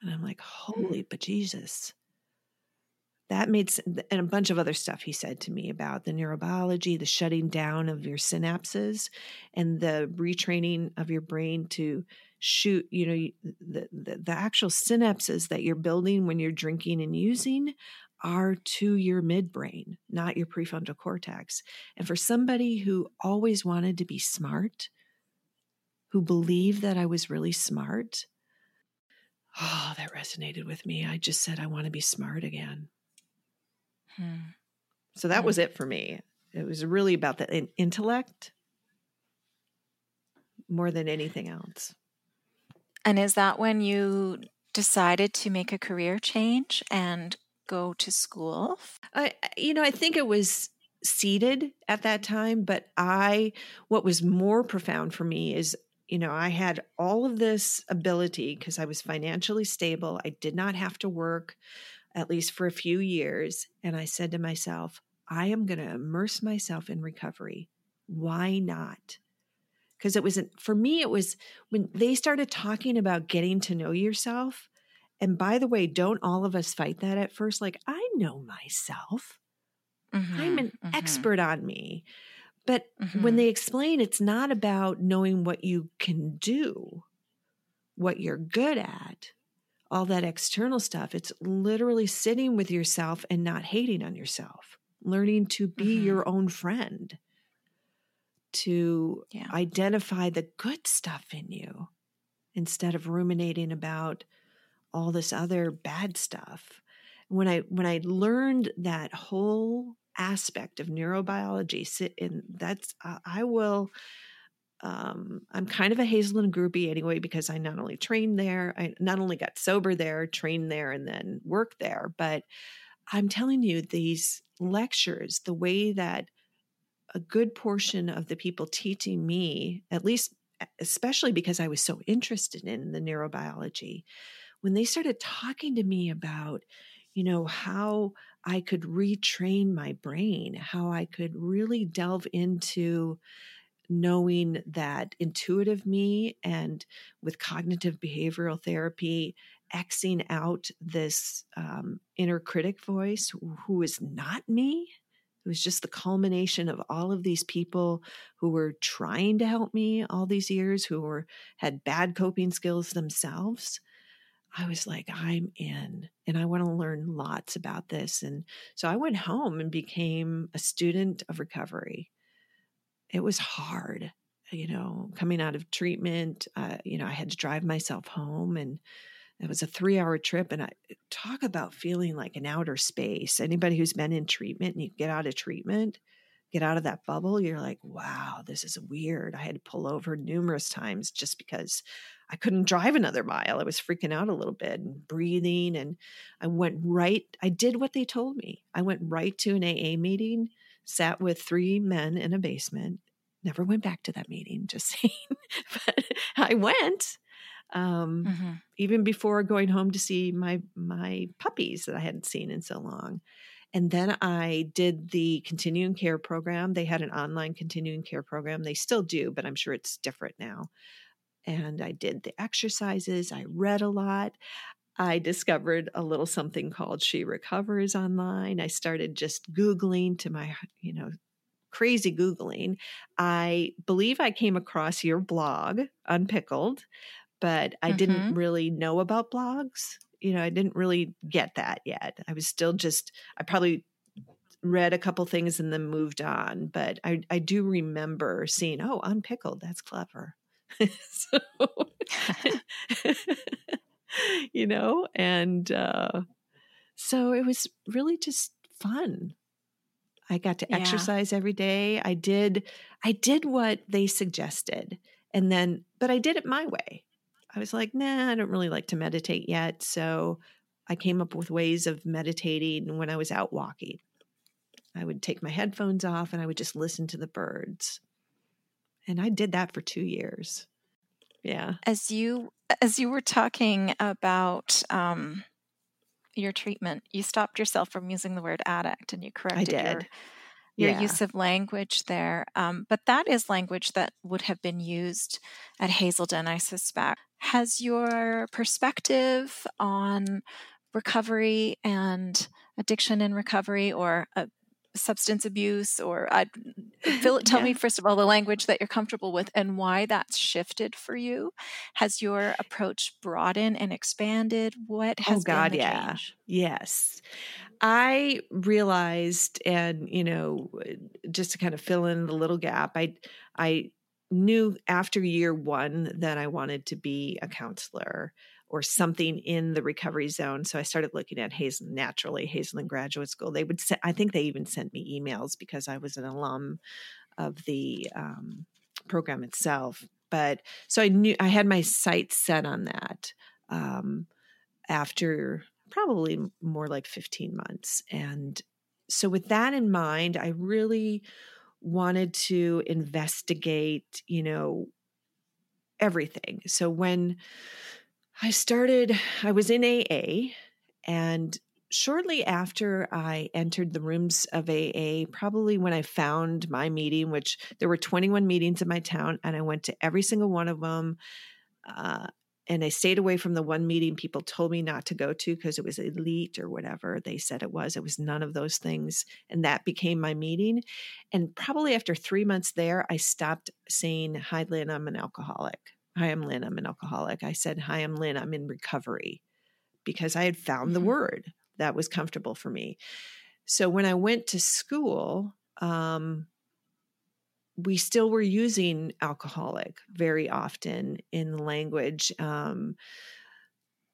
And I'm like, hmm. holy but Jesus. That made. And a bunch of other stuff he said to me about the neurobiology, the shutting down of your synapses, and the retraining of your brain to shoot, you know, the, the, the actual synapses that you're building when you're drinking and using are to your midbrain, not your prefrontal cortex. And for somebody who always wanted to be smart, who believed that I was really smart, oh, that resonated with me. I just said, I want to be smart again. Hmm. So that hmm. was it for me. It was really about the intellect more than anything else. And is that when you decided to make a career change and go to school? I, you know, I think it was seeded at that time, but I, what was more profound for me is, you know, I had all of this ability because I was financially stable. I did not have to work at least for a few years. And I said to myself, I am going to immerse myself in recovery. Why not? Because it wasn't for me, it was when they started talking about getting to know yourself. And by the way, don't all of us fight that at first? Like, I know myself. Mm-hmm, I'm an mm-hmm. expert on me. But mm-hmm. when they explain, it's not about knowing what you can do, what you're good at, all that external stuff. It's literally sitting with yourself and not hating on yourself, learning to be mm-hmm. your own friend, to yeah. identify the good stuff in you instead of ruminating about all this other bad stuff. When I when I learned that whole aspect of neurobiology sit in that's uh, i will um, i'm kind of a hazelden groupie anyway because i not only trained there i not only got sober there trained there and then worked there but i'm telling you these lectures the way that a good portion of the people teaching me at least especially because i was so interested in the neurobiology when they started talking to me about you know how I could retrain my brain, how I could really delve into knowing that intuitive me and with cognitive behavioral therapy, Xing out this um, inner critic voice who is not me. It was just the culmination of all of these people who were trying to help me all these years, who were had bad coping skills themselves. I was like, I'm in and I want to learn lots about this. And so I went home and became a student of recovery. It was hard, you know, coming out of treatment. Uh, you know, I had to drive myself home and it was a three hour trip. And I talk about feeling like an outer space. Anybody who's been in treatment and you get out of treatment, get out of that bubble, you're like, wow, this is weird. I had to pull over numerous times just because I couldn't drive another mile. I was freaking out a little bit and breathing. And I went right, I did what they told me. I went right to an AA meeting, sat with three men in a basement, never went back to that meeting, just saying. but I went. Um, mm-hmm. even before going home to see my my puppies that I hadn't seen in so long. And then I did the continuing care program. They had an online continuing care program. They still do, but I'm sure it's different now and I did the exercises. I read a lot. I discovered a little something called She Recovers online. I started just Googling to my, you know, crazy Googling. I believe I came across your blog, Unpickled, but I mm-hmm. didn't really know about blogs. You know, I didn't really get that yet. I was still just, I probably read a couple things and then moved on. But I, I do remember seeing, oh, Unpickled, that's clever. so, you know, and uh, so it was really just fun. I got to yeah. exercise every day. I did I did what they suggested. And then but I did it my way. I was like, "Nah, I don't really like to meditate yet." So I came up with ways of meditating when I was out walking. I would take my headphones off and I would just listen to the birds. And I did that for 2 years. Yeah. As you as you were talking about um, your treatment, you stopped yourself from using the word addict, and you corrected your your yeah. use of language there. Um, but that is language that would have been used at Hazelden, I suspect. Has your perspective on recovery and addiction and recovery, or uh, substance abuse or uh, I tell yeah. me first of all the language that you're comfortable with and why that's shifted for you. Has your approach broadened and expanded? What oh, has oh God, yeah. Change? Yes. I realized and you know just to kind of fill in the little gap, I I knew after year 1 that I wanted to be a counselor or something in the recovery zone. So I started looking at Hazel naturally, Hazelden Graduate School. They would, se- I think they even sent me emails because I was an alum of the um, program itself. But so I knew I had my sights set on that um, after probably more like 15 months. And so, with that in mind, I really wanted to investigate, you know, everything. So when I started, I was in AA, and shortly after I entered the rooms of AA, probably when I found my meeting, which there were 21 meetings in my town, and I went to every single one of them. Uh, and I stayed away from the one meeting people told me not to go to because it was elite or whatever they said it was. It was none of those things. And that became my meeting. And probably after three months there, I stopped saying, Hi, Lynn, I'm an alcoholic. Hi, I'm Lynn, I'm an alcoholic. I said, Hi, I'm Lynn, I'm in recovery because I had found the mm-hmm. word that was comfortable for me. So when I went to school, um, we still were using alcoholic very often in the language. Um,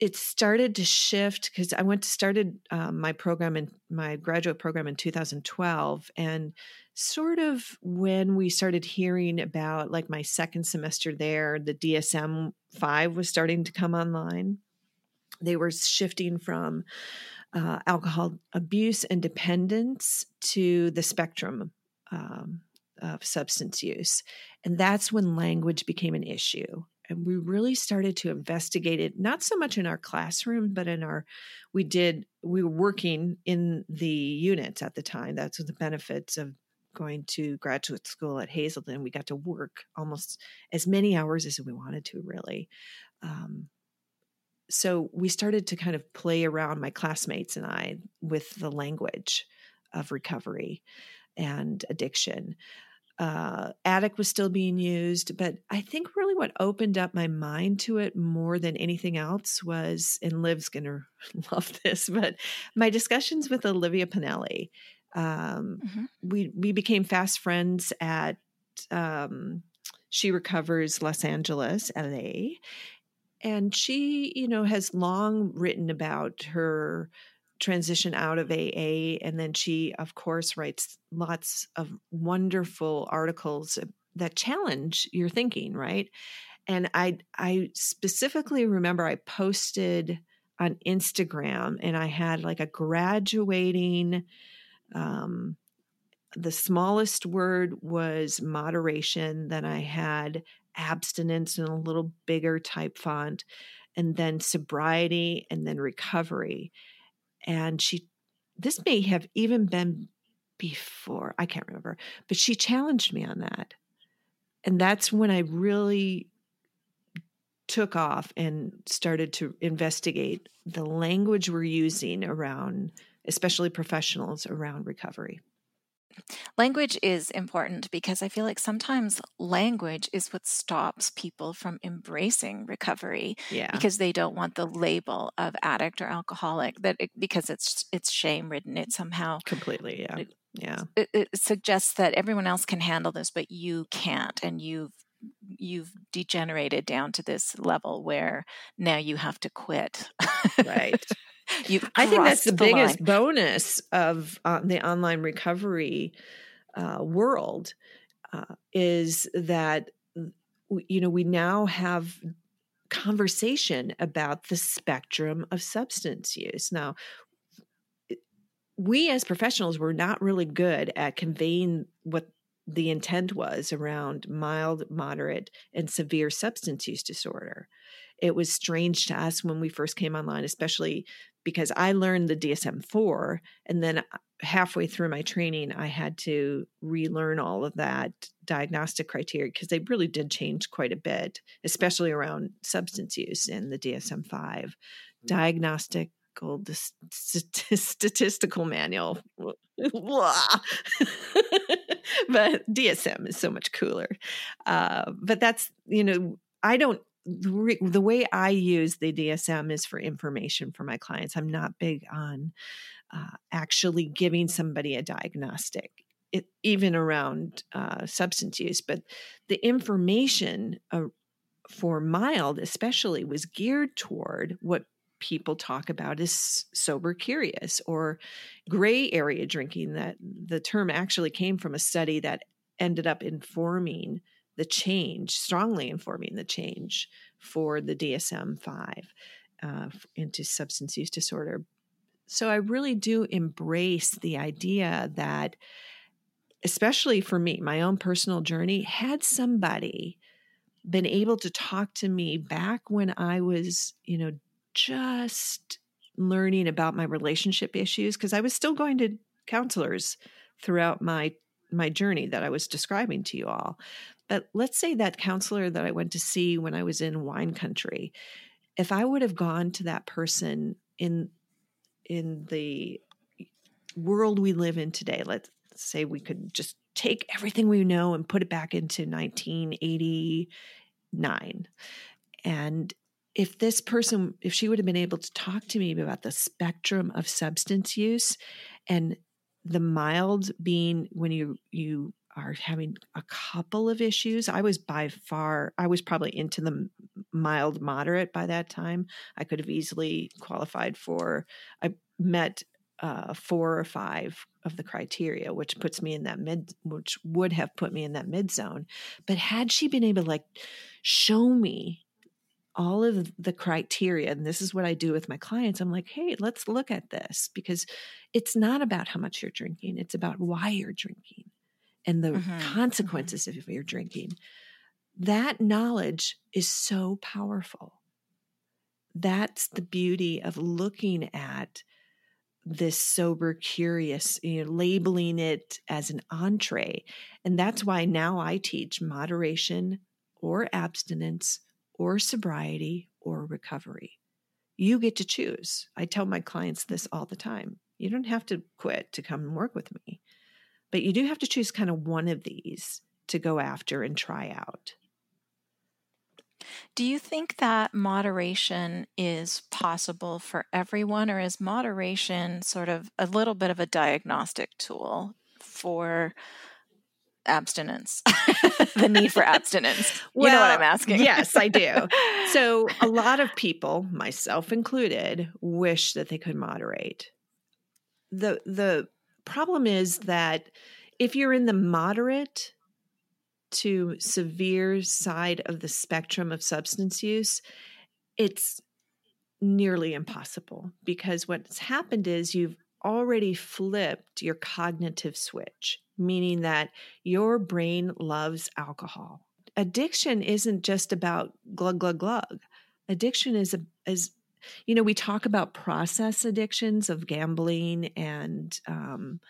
it started to shift because I went to started um, my program in my graduate program in 2012, and sort of when we started hearing about like my second semester there, the DSM five was starting to come online. They were shifting from uh, alcohol abuse and dependence to the spectrum um, of substance use. And that's when language became an issue. And we really started to investigate it, not so much in our classroom, but in our, we did, we were working in the units at the time. That's the benefits of going to graduate school at Hazelden. We got to work almost as many hours as we wanted to, really. Um, so we started to kind of play around, my classmates and I, with the language of recovery and addiction uh, Addict was still being used, but I think really what opened up my mind to it more than anything else was, and Liv's going to love this, but my discussions with Olivia Pennelle. Um, mm-hmm. We we became fast friends at um, She Recovers Los Angeles, LA, and she, you know, has long written about her transition out of AA. And then she, of course, writes lots of wonderful articles that challenge your thinking, right? And I, I specifically remember I posted on Instagram and I had like a graduating, um, the smallest word was moderation. Then I had abstinence in a little bigger type font, and then sobriety, and then recovery and she this may have even been before i can't remember but she challenged me on that. And that's when i really took off and started to investigate the language we're using around especially professionals around recovery Language is important because I feel like sometimes language is what stops people from embracing recovery yeah. because they don't want the label of addict or alcoholic that it, because it's it's shame ridden. It somehow completely yeah. yeah. it, it suggests that everyone else can handle this but you can't and you've you've degenerated down to this level where now you have to quit. Right You've I think that's the, the biggest line. bonus of uh, the online recovery uh, world uh, is that you know we now have conversation about the spectrum of substance use. Now, we as professionals were not really good at conveying what the intent was around mild, moderate, and severe substance use disorder. It was strange to us when we first came online, especially because I learned the DSM 4 and then uh, halfway through my training I had to relearn all of that diagnostic criteria because they really did change quite a bit, especially around substance use in the DSM 5 diagnostic statistical manual. but DSM is so much cooler. Uh, but that's, you know, I don't the, the way I use the DSM is for information for my clients. I'm not big on uh, actually giving somebody a diagnostic, it, even around uh, substance use. But the information uh, for mild, especially, was geared toward what people talk about as sober curious or gray area drinking. That the term actually came from a study that ended up informing the change, strongly informing the change for the DSM 5 uh, into substance use disorder. So I really do embrace the idea that, especially for me, my own personal journey, had somebody been able to talk to me back when I was, you know, just learning about my relationship issues because I was still going to counselors throughout my my journey that I was describing to you all. But let's say that counselor that I went to see when I was in wine country, if I would have gone to that person in in the world we live in today, let's say we could just take everything we know and put it back into 1989. And if this person, if she would have been able to talk to me about the spectrum of substance use and the mild being when you you are having a couple of issues. I was by far, I was probably into the mild moderate by that time. I could have easily qualified for, I met uh, four or five of the criteria, which puts me in that mid, which would have put me in that mid zone. But had she been able to like show me all of the criteria, and this is what I do with my clients, I'm like, hey, let's look at this because it's not about how much you're drinking, it's about why you're drinking and the mm-hmm. mm-hmm. consequences mm-hmm. of your drinking. That knowledge is so powerful. That's the beauty of looking at this sober curious you know labeling it as an entree and that's why now i teach moderation or abstinence or sobriety or recovery you get to choose i tell my clients this all the time you don't have to quit to come and work with me but you do have to choose kind of one of these to go after and try out do you think that moderation is possible for everyone, or is moderation sort of a little bit of a diagnostic tool for abstinence? the need for abstinence. Well, you know what I'm asking. yes, I do. So, a lot of people, myself included, wish that they could moderate. The the problem is that if you're in the moderate to severe side of the spectrum of substance use, it's nearly impossible because what's happened is you've already flipped your cognitive switch, meaning that your brain loves alcohol. Addiction isn't just about glug glug glug. Addiction is a, is you know we talk about process addictions of gambling and um,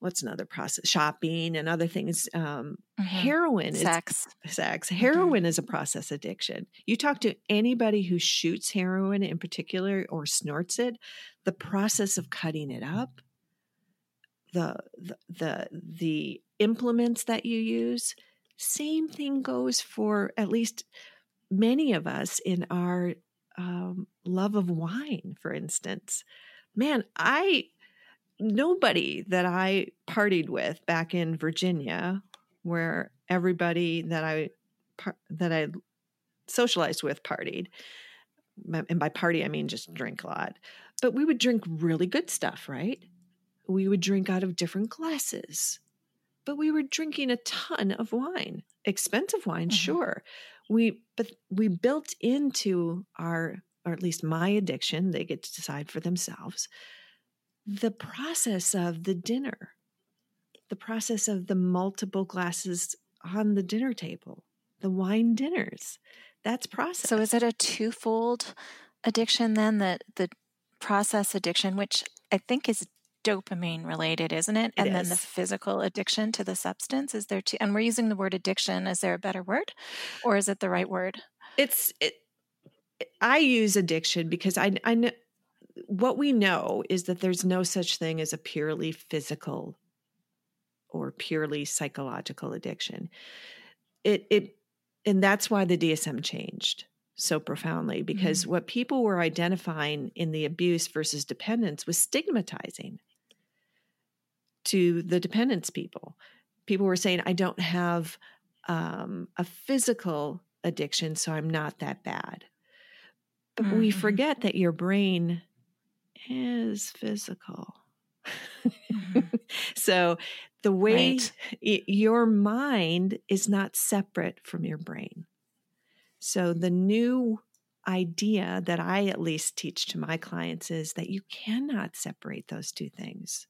what's another process shopping and other things um, mm-hmm. heroin sex is, sex mm-hmm. heroin mm-hmm. is a process addiction you talk to anybody who shoots heroin in particular or snorts it the process of cutting it up the the the, the implements that you use same thing goes for at least many of us in our um, love of wine for instance man i nobody that I partied with back in Virginia, where everybody that I that I socialized with partied, and by party I mean just drink a lot. But we would drink really good stuff, right? We would drink out of different glasses, but we were drinking a ton of wine, expensive wine, mm-hmm. sure. We but we built into our, or at least my addiction. They get to decide for themselves the process of the dinner, the process of the multiple glasses on the dinner table, the wine dinners. That's process. So is it a twofold addiction then? That the process addiction, which I think is dopamine related, isn't it? it and is. then the physical addiction to the substance. Is there two and we're using the word addiction. Is there a better word? Or is it the right word? It's it, I use addiction because I I know what we know is that there's no such thing as a purely physical or purely psychological addiction. It it and that's why the DSM changed so profoundly because mm-hmm. what people were identifying in the abuse versus dependence was stigmatizing to the dependence people. People were saying, I don't have um, a physical addiction, so I'm not that bad. But mm-hmm. we forget that your brain is physical. Mm-hmm. so the way right. it, your mind is not separate from your brain. So the new idea that I at least teach to my clients is that you cannot separate those two things.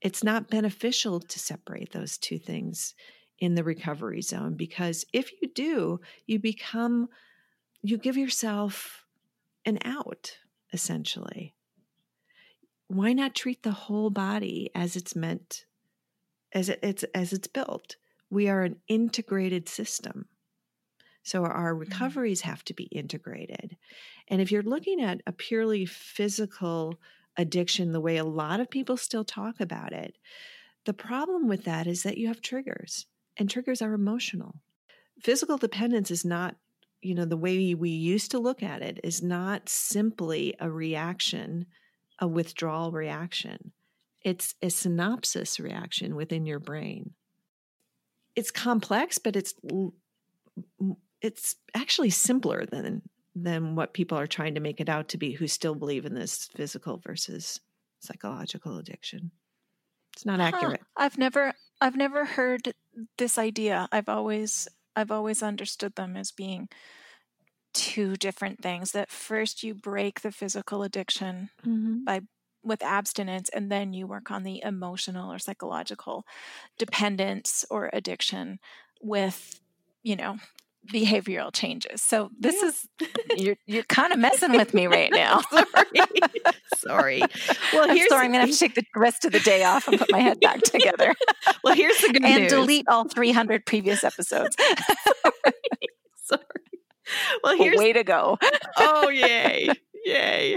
It's not beneficial to separate those two things in the recovery zone because if you do, you become, you give yourself an out essentially. Why not treat the whole body as it's meant, as it, it's as it's built? We are an integrated system. So our mm-hmm. recoveries have to be integrated. And if you're looking at a purely physical addiction, the way a lot of people still talk about it, the problem with that is that you have triggers, and triggers are emotional. Physical dependence is not, you know, the way we used to look at it is not simply a reaction, a withdrawal reaction. It's a synapse reaction within your brain. It's complex, but it's it's actually simpler than than what people are trying to make it out to be who still believe in this physical versus psychological addiction. It's not accurate. Huh. I've never I've never heard this idea. I've always I've always understood them as being two different things. That first you break the physical addiction mm-hmm. by with abstinence and then you work on the emotional or psychological dependence or addiction with you know behavioral changes. So this yeah. is you're you're kind of messing with me right now. sorry. sorry. Well, here's I'm sorry. I'm gonna have to take the rest of the day off and put my head back together. well, here's the good and news. delete all 300 previous episodes. sorry. sorry. Well, here's way to go. oh yay. Yay.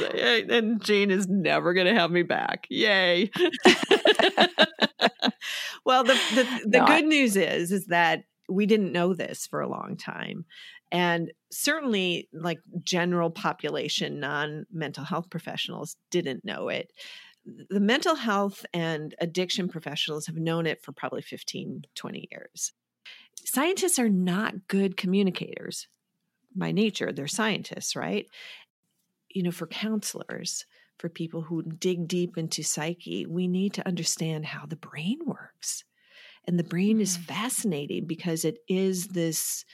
Uh, and Jean is never going to have me back. Yay. well, the, the, the no, good I, news is, is that we didn't know this for a long time. And certainly, like general population, non mental health professionals didn't know it. The mental health and addiction professionals have known it for probably 15, 20 years. Scientists are not good communicators by nature, they're scientists, right? You know, for counselors, for people who dig deep into psyche, we need to understand how the brain works and the brain mm. is fascinating because it is this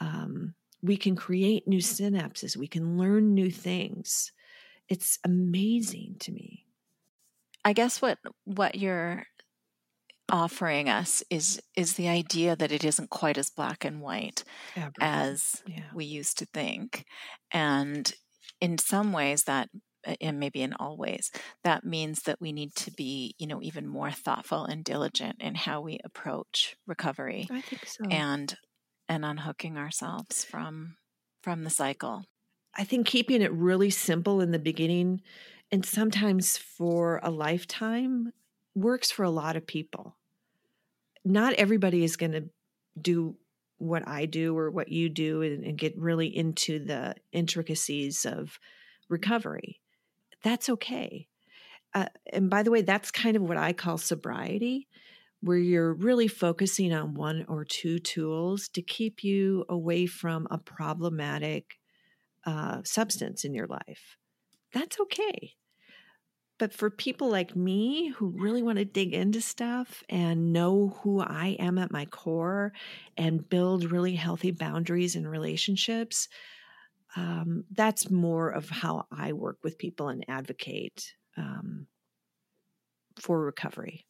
um, we can create new synapses, we can learn new things. It's amazing to me. I guess what what you're offering us is is the idea that it isn't quite as black and white as yeah. we used to think and in some ways that and maybe in all ways that means that we need to be you know even more thoughtful and diligent in how we approach recovery i think so. and and unhooking ourselves from from the cycle. I think keeping it really simple in the beginning and sometimes for a lifetime works for a lot of people. Not everybody is going to do what i do or what you do and, and get really into the intricacies of recovery that's okay. Uh, and by the way, that's kind of what I call sobriety, where you're really focusing on one or two tools to keep you away from a problematic uh, substance in your life. That's okay. But for people like me who really want to dig into stuff and know who I am at my core and build really healthy boundaries and relationships, um, that's more of how I work with people and advocate um, for recovery.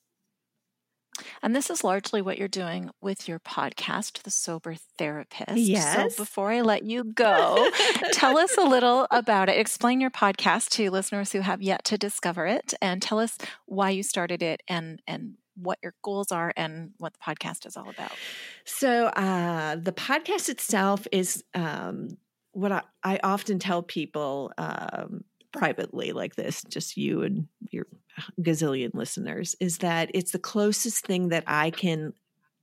And this is largely what you're doing with your podcast, The Sober Therapist. Yes. So before I let you go, tell us a little about it. Explain your podcast to listeners who have yet to discover it and tell us why you started it and, and what your goals are and what the podcast is all about. So, uh, the podcast itself is um, what I, I often tell people um, privately like this, just you and your gazillion listeners, is that it's the closest thing that I can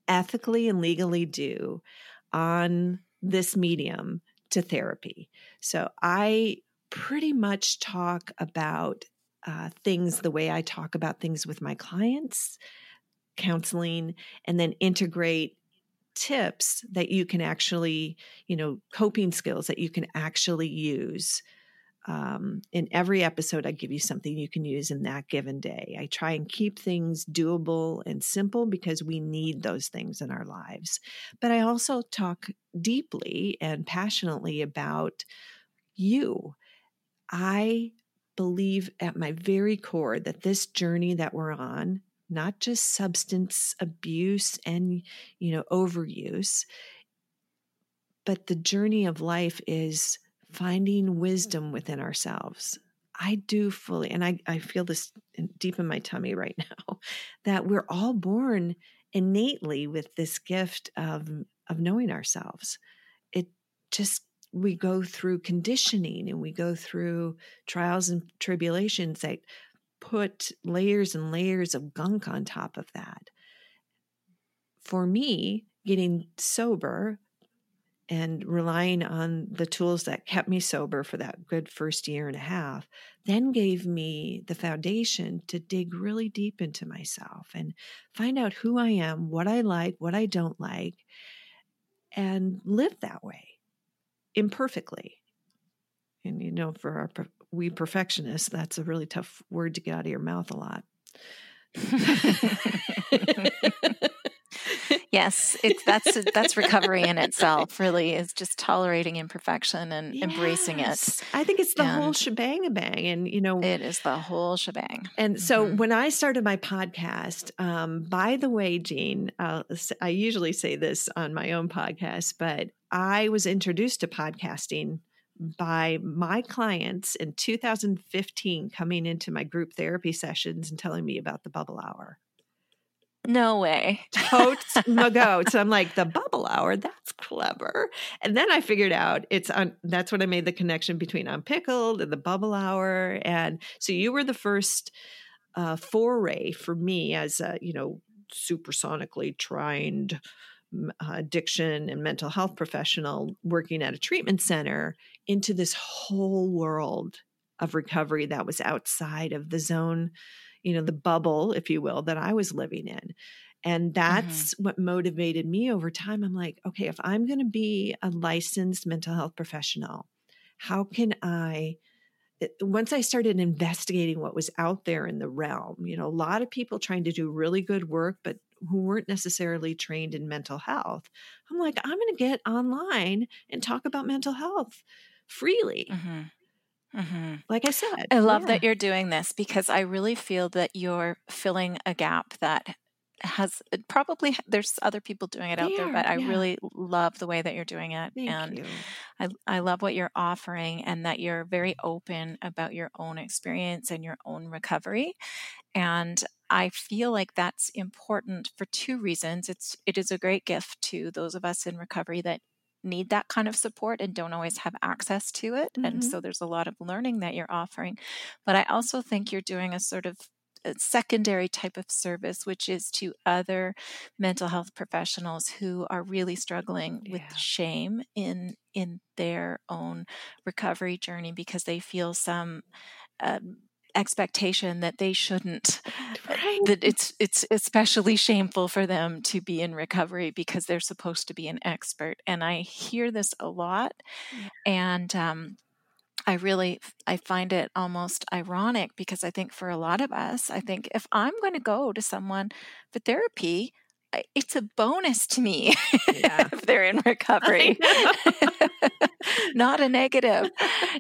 ethically and legally do on this medium to therapy. So I pretty much talk about uh, things the way I talk about things with my clients, counseling, and then integrate tips that you can actually, you know, coping skills that you can actually use. Um, in every episode, I give you something you can use in that given day. I try and keep things doable and simple because we need those things in our lives. But I also talk deeply and passionately about you. I believe at my very core that this journey that we're on not just substance abuse and, you know, overuse, but the journey of life is finding wisdom within ourselves. I do fully, and I, I feel this deep in my tummy right now, that we're all born innately with this gift of, of knowing ourselves. It just we go through conditioning and we go through trials and tribulations that put layers and layers of gunk on top of that. For me, getting sober and relying on the tools that kept me sober for that good first year and a half then gave me the foundation to dig really deep into myself and find out who I am, what I like, what I don't like, and live that way imperfectly. And you know, for our we perfectionists, that's a really tough word to get out of your mouth a lot. yes, it's that's that's recovery in itself. Really, is just tolerating imperfection and yes. embracing it. I think it's the and whole shebang A bang, and you know, it is the whole shebang. And so, mm-hmm. when I started my podcast, um, by the way, Jean, I usually say this on my own podcast, but I was introduced to podcasting by my clients in 2015 coming into my group therapy sessions and telling me about the bubble hour. No way. Totes my goats. I'm like, the bubble hour, that's clever. And then I figured out it's on that's when I made the connection between Unpickled and the bubble hour. And so you were the first uh, foray for me as a, you know, supersonically trained addiction and mental health professional working at a treatment center into this whole world of recovery that was outside of the zone, you know, the bubble, if you will, that I was living in. And mm-hmm. that's mm-hmm. what motivated me over time. I'm like, okay, if I'm going to be a licensed mental health professional, how can I? Once I started investigating what was out there in the realm, you know, a lot of people trying to do really good work, but who weren't necessarily trained in mental health. I'm like, I'm going to get online and talk about mental health freely. Mm-hmm. Mm-hmm. Like I said, I love yeah. that you're doing this because I really feel that you're filling a gap that has uh, probably there's other people doing it out there, but I yeah. really love the way that you're doing it, Thank and you. I I love what you're offering, and that you're very open about your own experience and your own recovery, and I feel like that's important for two reasons. It's it is a great gift to those of us in recovery that need that kind of support and don't always have access to it. Mm-hmm. And so there's a lot of learning that you're offering. But I also think you're doing a sort of a secondary type of service, which is to other mental health professionals who are really struggling yeah. with shame in in their own recovery journey because they feel some um, expectation that they shouldn't uh, right. that it's it's especially shameful for them to be in recovery because they're supposed to be an expert and i hear this a lot yeah. and um, i really i find it almost ironic because i think for a lot of us i think if i'm going to go to someone for therapy it's a bonus to me yeah. if they're in recovery, not a negative.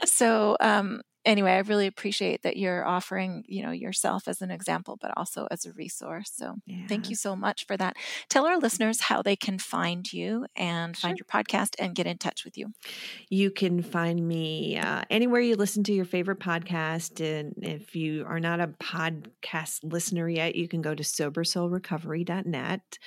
So, um, anyway, I really appreciate that you're offering, you know, yourself as an example, but also as a resource. So yeah. thank you so much for that. Tell our listeners how they can find you and find your podcast and get in touch with you. You can find me uh, anywhere you listen to your favorite podcast. And if you are not a podcast listener yet, you can go to sobersoulrecovery.net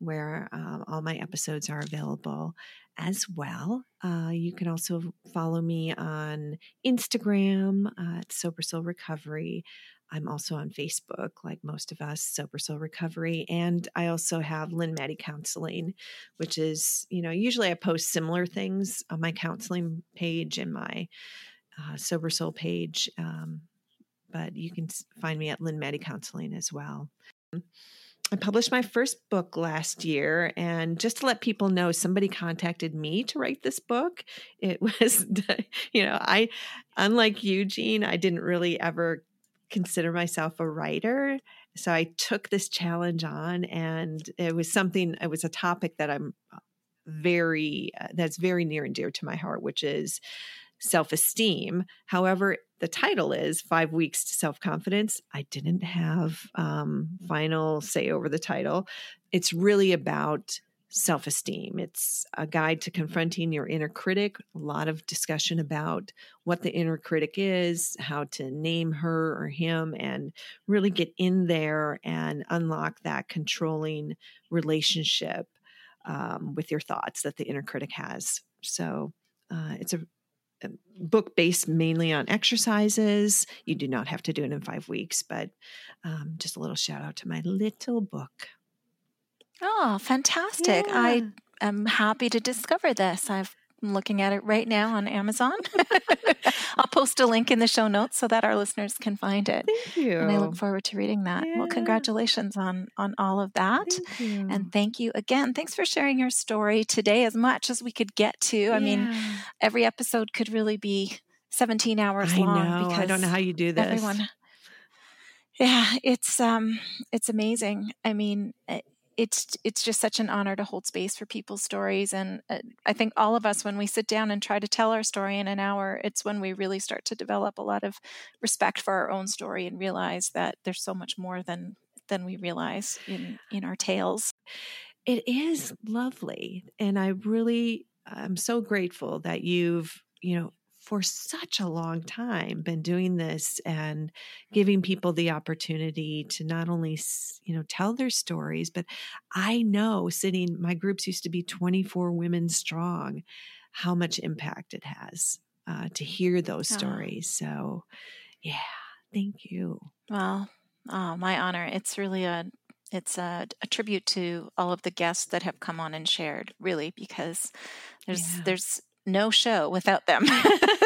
where um, all my episodes are available as well. Uh, you can also follow me on Instagram uh, at Sober Soul Recovery. I'm also on Facebook, like most of us, Sober Soul Recovery. And I also have Lynn Matti Counseling, which is, you know, usually I post similar things on my counseling page and my uh, Sober Soul page. Um, but you can find me at Lynn Matti Counseling as well. I published my first book last year. And just to let people know, somebody contacted me to write this book. It was, you know, I, unlike Eugene, I didn't really ever consider myself a writer. So I took this challenge on, and it was something, it was a topic that I'm very, uh, that's very near and dear to my heart, which is self esteem. However, the title is Five Weeks to Self Confidence. I didn't have um, final say over the title. It's really about self esteem. It's a guide to confronting your inner critic. A lot of discussion about what the inner critic is, how to name her or him, and really get in there and unlock that controlling relationship um, with your thoughts that the inner critic has. So uh, it's a, a book based mainly on exercises. You do not have to do it in five weeks, but um, just a little shout out to my little book. Oh, fantastic. Yeah. I am happy to discover this. I've I'm looking at it right now on Amazon. I'll post a link in the show notes so that our listeners can find it. Thank you. And I look forward to reading that. Well, congratulations on on all of that. Thank. And thank you again. Thanks for sharing your story today as much as we could get to. I mean, every episode could really be 17 hours I long know. because I don't know how you do this. everyone yeah it's um it's amazing i mean it- it's it's just such an honor to hold space for people's stories and uh, i think all of us when we sit down and try to tell our story in an hour it's when we really start to develop a lot of respect for our own story and realize that there's so much more than than we realize in in our tales It is lovely. And I really, I'm so grateful that you've, you know, for such a long time been doing this and giving people the opportunity to not only, you know, tell their stories, but I know sitting, my groups used to be 24 women strong, how much impact it has uh, to hear those stories. So, yeah, thank you. Well, oh, my honor. It's really a it's a, a tribute to all of the guests that have come on and shared, really, because there's Yeah. there's no show without them.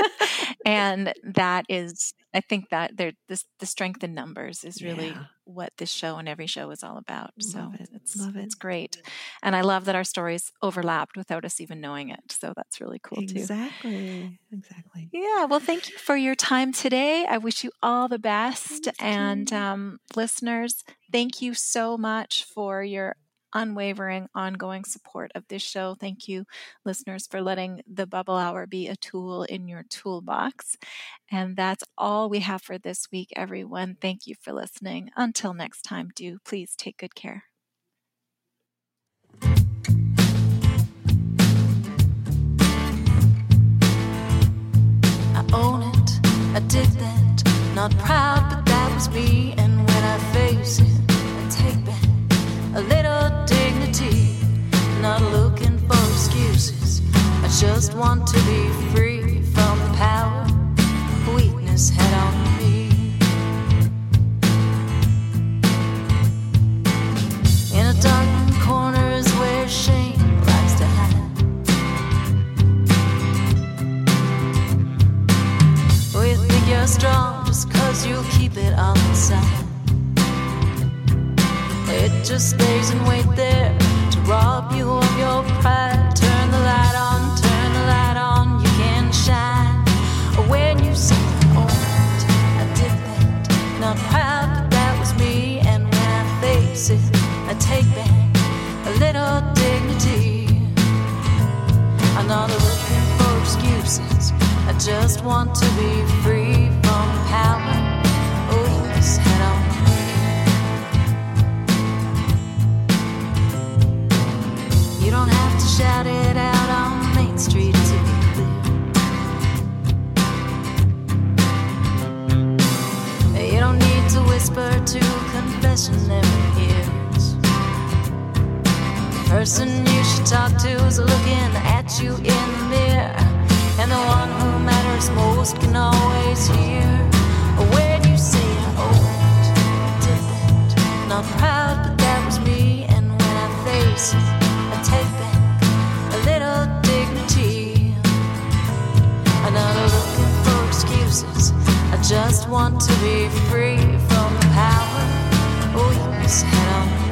and that is I think that there this the strength in numbers is really Yeah. what this show and every show is all about. so Love it. it's Love it's great. And I love that our stories overlapped without us even knowing it. So that's really cool too. Exactly. Exactly. Yeah, well, thank you for your time today. I wish you all the best. Thank and um, listeners, thank you so much for your unwavering, ongoing support of this show. Thank you, listeners, for letting the Bubble Hour be a tool in your toolbox. And that's all we have for this week, everyone. Thank you for listening. Until next time, do please take good care. I own it, I did that. Not proud, but that was me. And when I face it, just want to be free from power weakness had on me. In a dark corner is where shame likes to hide. You think you're strong just cause you keep it on the side. It just stays and wait there to rob you of your pride. Turn the light on, take back a little dignity. I'm not looking for excuses. I just want to be free from power. Oh, this head on. You don't have to shout it out on Main Street to be clear. You don't need to whisper to confession ears. Person you should talk to is looking at you in the mirror. And the one who matters most can always hear when you say, Oh, did that. Not proud, but that was me. And when I face it, I take back a little dignity. I'm not looking for excuses. I just want to be free from the power. Oh, you just had on